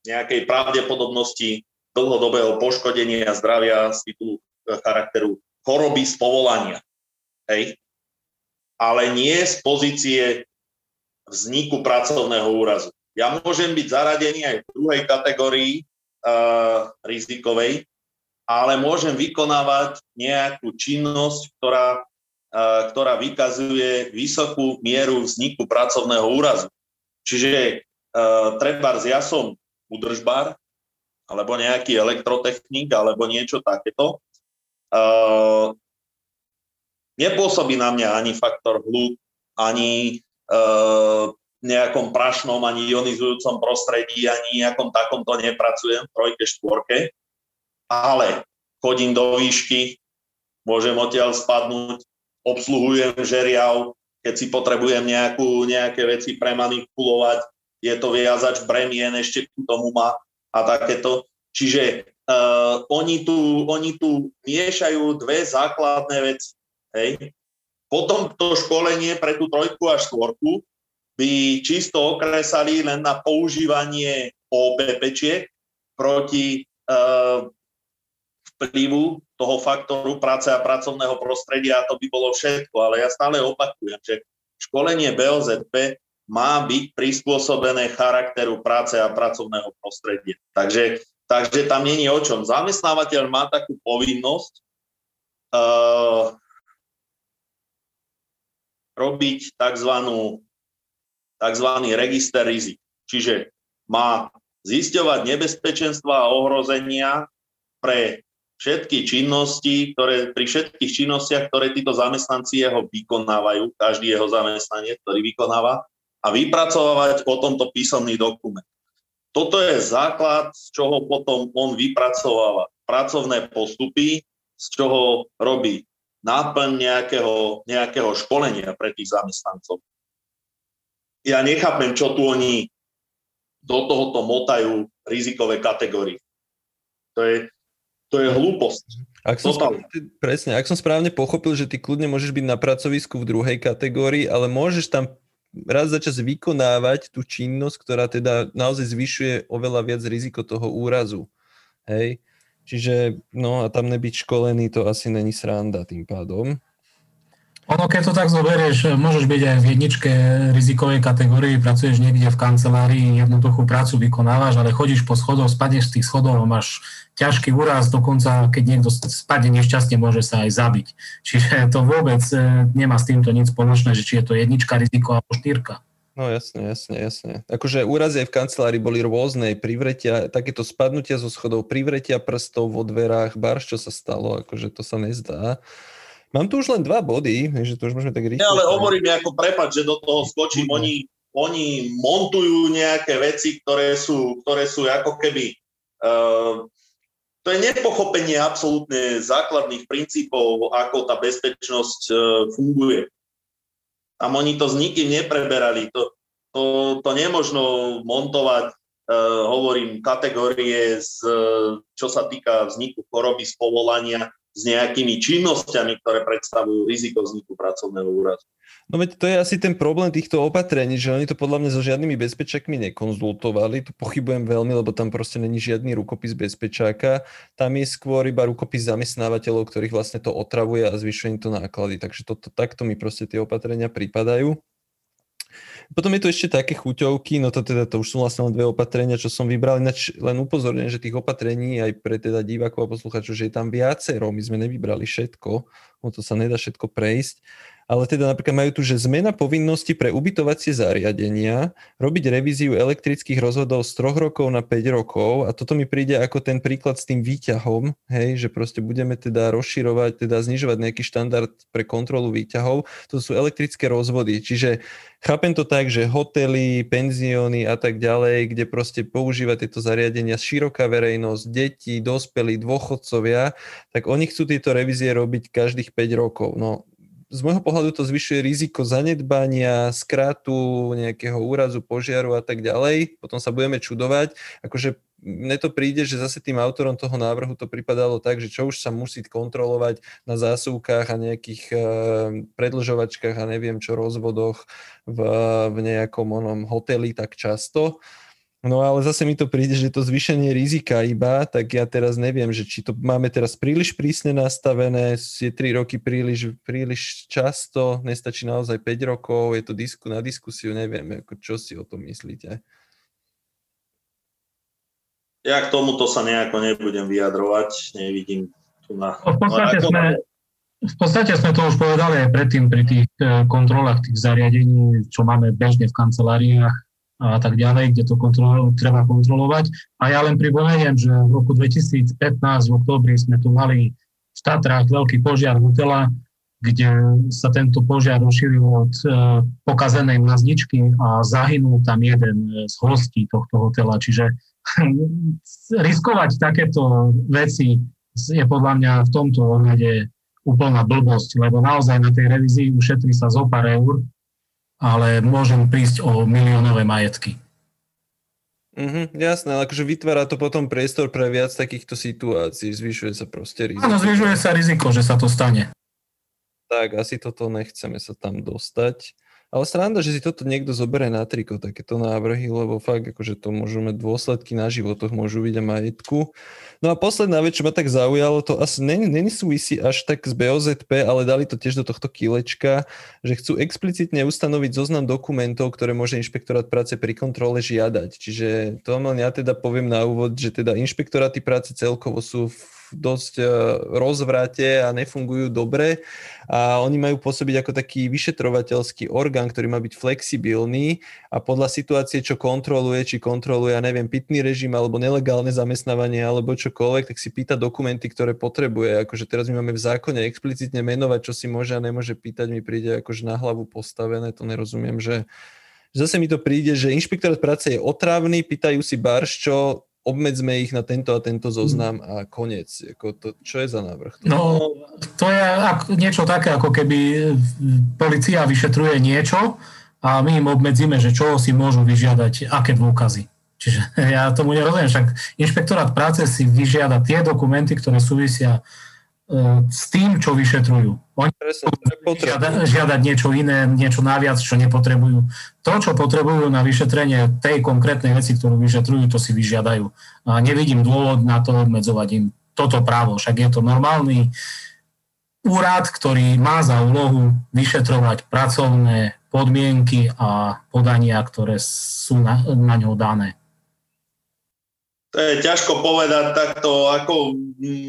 Speaker 2: nejakej pravdepodobnosti dlhodobého poškodenia zdravia z titulu charakteru choroby z povolania. Hej? Ale nie z pozície vzniku pracovného úrazu. Ja môžem byť zaradený aj v druhej kategórii uh, rizikovej, ale môžem vykonávať nejakú činnosť, ktorá, uh, ktorá vykazuje vysokú mieru vzniku pracovného úrazu. Čiže uh, treba, ja som udržbar, alebo nejaký elektrotechnik, alebo niečo takéto. Uh, nepôsobí na mňa ani faktor hluk, ani uh, nejakom prašnom, ani ionizujúcom prostredí, ani nejakom takomto nepracujem, trojke, štvorke, ale chodím do výšky, môžem odtiaľ spadnúť, obsluhujem žeriav, keď si potrebujem nejakú, nejaké veci premanipulovať, je to viazač bremien, ešte k tomu má a takéto. Čiže uh, oni, tu, oni tu miešajú dve základné veci. Hej. Potom to školenie pre tú trojku a štvorku by čisto okresali len na používanie OPP proti uh, vplyvu toho faktoru práce a pracovného prostredia a to by bolo všetko. Ale ja stále opakujem, že školenie BOZP má byť prispôsobené charakteru práce a pracovného prostredia. Takže Takže tam není o čom. Zamestnávateľ má takú povinnosť uh, robiť tzv. tzv. register rizik. Čiže má zisťovať nebezpečenstva a ohrozenia pre všetky činnosti, ktoré, pri všetkých činnostiach, ktoré títo zamestnanci jeho vykonávajú, každý jeho zamestnanie, ktorý vykonáva, a vypracovať o tomto písomný dokument. Toto je základ, z čoho potom on vypracováva pracovné postupy, z čoho robí náplň nejakého, nejakého školenia pre tých zamestnancov. Ja nechápem, čo tu oni do tohoto motajú rizikové kategórie. To je, to je hlúposť.
Speaker 1: Ak som správne, presne, ak som správne pochopil, že ty kľudne môžeš byť na pracovisku v druhej kategórii, ale môžeš tam raz za čas vykonávať tú činnosť, ktorá teda naozaj zvyšuje oveľa viac riziko toho úrazu. Hej? Čiže, no a tam nebyť školený, to asi není sranda tým pádom.
Speaker 3: Ono, keď to tak zoberieš, môžeš byť aj v jedničke rizikovej kategórii, pracuješ niekde v kancelárii, jednoduchú prácu vykonávaš, ale chodíš po schodoch, spadneš z tých schodov máš ťažký úraz, dokonca keď niekto spadne nešťastne, môže sa aj zabiť. Čiže to vôbec e, nemá s týmto nič spoločné, že či je to jednička riziko alebo štyrka.
Speaker 1: No jasne, jasne, jasne. Akože úrazy aj v kancelárii boli rôzne, privretia, takéto spadnutia zo schodov, privretia prstov vo dverách, barš, čo sa stalo, akože to sa nezdá. Mám tu už len dva body, takže to už môžeme tak rýchlo.
Speaker 2: Ja, ale hovorím ako prepad, že do toho skočím. Oni, oni montujú nejaké veci, ktoré sú, ktoré sú ako keby... Uh, to je nepochopenie absolútne základných princípov, ako tá bezpečnosť uh, funguje. Tam oni to s nikým nepreberali. To, to, to nemožno montovať, uh, hovorím, kategórie, z, čo sa týka vzniku choroby z povolania, s nejakými činnosťami, ktoré predstavujú riziko vzniku pracovného úrazu.
Speaker 1: No veď to je asi ten problém týchto opatrení, že oni to podľa mňa so žiadnymi bezpečakmi nekonzultovali. Tu pochybujem veľmi, lebo tam proste není žiadny rukopis bezpečáka. Tam je skôr iba rukopis zamestnávateľov, ktorých vlastne to otravuje a zvyšuje im to náklady. Takže to, to, takto mi proste tie opatrenia pripadajú. Potom je tu ešte také chuťovky, no to teda to už sú vlastne len dve opatrenia, čo som vybral, ináč len upozorňujem, že tých opatrení aj pre teda divákov a posluchačov, že je tam viacero, my sme nevybrali všetko, o to sa nedá všetko prejsť ale teda napríklad majú tu, že zmena povinnosti pre ubytovacie zariadenia, robiť revíziu elektrických rozvodov z troch rokov na 5 rokov a toto mi príde ako ten príklad s tým výťahom, hej, že proste budeme teda rozširovať, teda znižovať nejaký štandard pre kontrolu výťahov. To sú elektrické rozvody, čiže chápem to tak, že hotely, penzióny a tak ďalej, kde proste používa tieto zariadenia široká verejnosť, deti, dospelí, dôchodcovia, tak oni chcú tieto revízie robiť každých 5 rokov. No z môjho pohľadu to zvyšuje riziko zanedbania, skratu, nejakého úrazu, požiaru a tak ďalej. Potom sa budeme čudovať. Akože mne to príde, že zase tým autorom toho návrhu to pripadalo tak, že čo už sa musí kontrolovať na zásuvkách a nejakých uh, predlžovačkách a neviem čo rozvodoch v, v nejakom onom hoteli tak často. No ale zase mi to príde, že to zvýšenie rizika iba, tak ja teraz neviem, že či to máme teraz príliš prísne nastavené, je 3 roky príliš, príliš často, nestačí naozaj 5 rokov, je to disku na diskusiu, neviem, ako, čo si o tom myslíte.
Speaker 2: Ja k tomuto sa nejako nebudem vyjadrovať, nevidím tu na...
Speaker 3: V podstate, sme, v podstate sme to už povedali aj predtým pri tých eh, kontrolách tých zariadení, čo máme bežne v kanceláriách, a tak ďalej, kde to kontrolo, treba kontrolovať. A ja len pripomeniem, že v roku 2015 v oktobri sme tu mali v Tatrách veľký požiar hotela, kde sa tento požiar rozšíril od e, pokazenej mazničky a zahynul tam jeden z hostí tohto hotela. Čiže riskovať takéto veci je podľa mňa v tomto ohľade úplná blbosť, lebo naozaj na tej revízii ušetrí sa zo pár eur ale môžem prísť o miliónové majetky.
Speaker 1: Mm-hmm, jasné, ale akože vytvára to potom priestor pre viac takýchto situácií, zvyšuje sa proste riziko.
Speaker 3: Áno, zvyšuje sa riziko, že sa to stane.
Speaker 1: Tak, asi toto nechceme sa tam dostať. Ale sranda, že si toto niekto zoberie na triko, takéto návrhy, lebo fakt, akože to môžu mať dôsledky na životoch, môžu byť a majetku. No a posledná vec, čo ma tak zaujalo, to asi není, súvisí až tak z BOZP, ale dali to tiež do tohto kilečka, že chcú explicitne ustanoviť zoznam dokumentov, ktoré môže inšpektorát práce pri kontrole žiadať. Čiže to len ja teda poviem na úvod, že teda inšpektoráty práce celkovo sú v dosť e, rozvrate a nefungujú dobre a oni majú pôsobiť ako taký vyšetrovateľský orgán, ktorý má byť flexibilný a podľa situácie, čo kontroluje, či kontroluje, ja neviem, pitný režim alebo nelegálne zamestnávanie alebo čokoľvek, tak si pýta dokumenty, ktoré potrebuje. Akože teraz my máme v zákone explicitne menovať, čo si môže a nemôže pýtať, mi príde akože na hlavu postavené, to nerozumiem, že zase mi to príde, že inšpektorát práce je otravný, pýtajú si barš, čo obmedzme ich na tento a tento zoznam a koniec. Ako to, čo je za návrh?
Speaker 3: No, to je niečo také, ako keby policia vyšetruje niečo a my im obmedzíme, že čo si môžu vyžiadať, aké dôkazy. Čiže ja tomu nerozumiem, však inšpektorát práce si vyžiada tie dokumenty, ktoré súvisia E, s tým, čo vyšetrujú. Oni Presne, žiada, žiadať niečo iné, niečo naviac, čo nepotrebujú. To, čo potrebujú na vyšetrenie tej konkrétnej veci, ktorú vyšetrujú, to si vyžiadajú. A nevidím dôvod na to obmedzovať im toto právo. Však je to normálny úrad, ktorý má za úlohu vyšetrovať pracovné podmienky a podania, ktoré sú na, na ňo dané.
Speaker 2: To je ťažko povedať takto, ako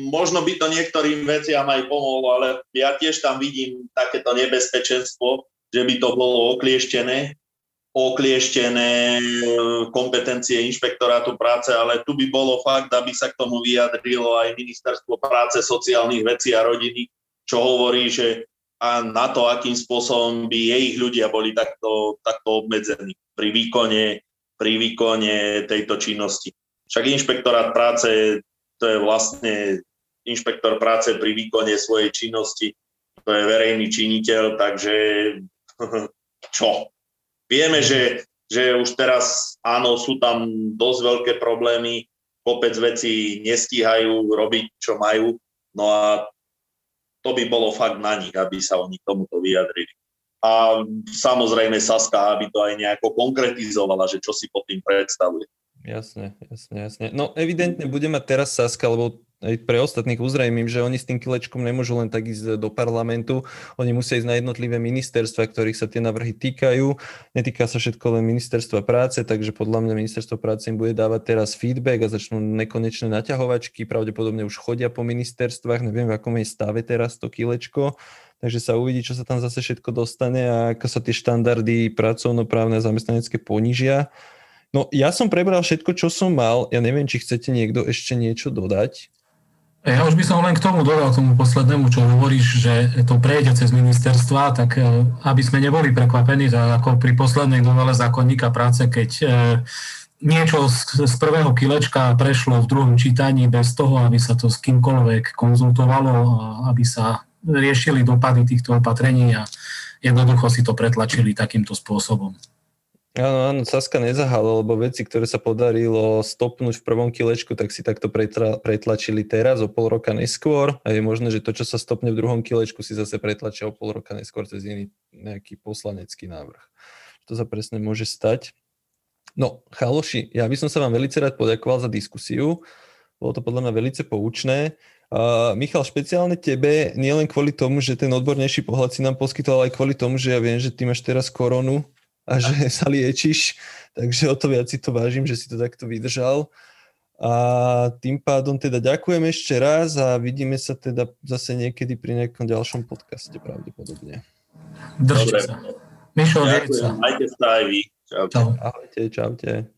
Speaker 2: možno by to niektorým veciam aj pomohlo, ale ja tiež tam vidím takéto nebezpečenstvo, že by to bolo oklieštené, oklieštené kompetencie inšpektorátu práce, ale tu by bolo fakt, aby sa k tomu vyjadrilo aj ministerstvo práce, sociálnych vecí a rodiny, čo hovorí, že a na to, akým spôsobom by jej ľudia boli takto, takto obmedzení pri výkone, pri výkone tejto činnosti. Však inšpektorát práce, to je vlastne inšpektor práce pri výkone svojej činnosti, to je verejný činiteľ, takže čo? Vieme, že, že už teraz áno, sú tam dosť veľké problémy, kopec vecí nestíhajú robiť, čo majú, no a to by bolo fakt na nich, aby sa oni tomuto vyjadrili. A samozrejme Saska, aby to aj nejako konkretizovala, že čo si pod tým predstavuje.
Speaker 1: Jasne, jasne, jasne. No evidentne bude mať teraz Saska, lebo aj pre ostatných uzrejmím, že oni s tým kilečkom nemôžu len tak ísť do parlamentu, oni musia ísť na jednotlivé ministerstva, ktorých sa tie navrhy týkajú. Netýka sa všetko len ministerstva práce, takže podľa mňa ministerstvo práce im bude dávať teraz feedback a začnú nekonečné naťahovačky, pravdepodobne už chodia po ministerstvách, neviem v akom je stave teraz to kilečko, takže sa uvidí, čo sa tam zase všetko dostane a ako sa tie štandardy pracovnoprávne a zamestnanecké ponížia. No ja som prebral všetko, čo som mal. Ja neviem, či chcete niekto ešte niečo dodať.
Speaker 3: Ja už by som len k tomu dodal, tomu poslednému, čo hovoríš, že to prejde cez ministerstva, tak e, aby sme neboli prekvapení, tak ako pri poslednej novele zákonníka práce, keď e, niečo z, z prvého kilečka prešlo v druhom čítaní bez toho, aby sa to s kýmkoľvek konzultovalo, aby sa riešili dopady týchto opatrení a jednoducho si to pretlačili takýmto spôsobom.
Speaker 1: Áno, áno, Saska nezahala, lebo veci, ktoré sa podarilo stopnúť v prvom kilečku, tak si takto pretla, pretlačili teraz o pol roka neskôr a je možné, že to, čo sa stopne v druhom kilečku, si zase pretlačia o pol roka neskôr cez iný nejaký poslanecký návrh. To sa presne môže stať. No, chaloši, ja by som sa vám veľmi rád poďakoval za diskusiu. Bolo to podľa mňa veľmi poučné. Uh, Michal, špeciálne tebe, nielen kvôli tomu, že ten odbornejší pohľad si nám poskytoval, aj kvôli tomu, že ja viem, že ty máš teraz koronu a že sa liečiš, takže o to viac si to vážim, že si to takto vydržal. A tým pádom teda ďakujem ešte raz a vidíme sa teda zase niekedy pri nejakom ďalšom podcaste pravdepodobne.
Speaker 3: Držte sa. Mišo,
Speaker 2: Ďakujem, majte sa aj vy.
Speaker 1: Čaute. Ahojte, čaute.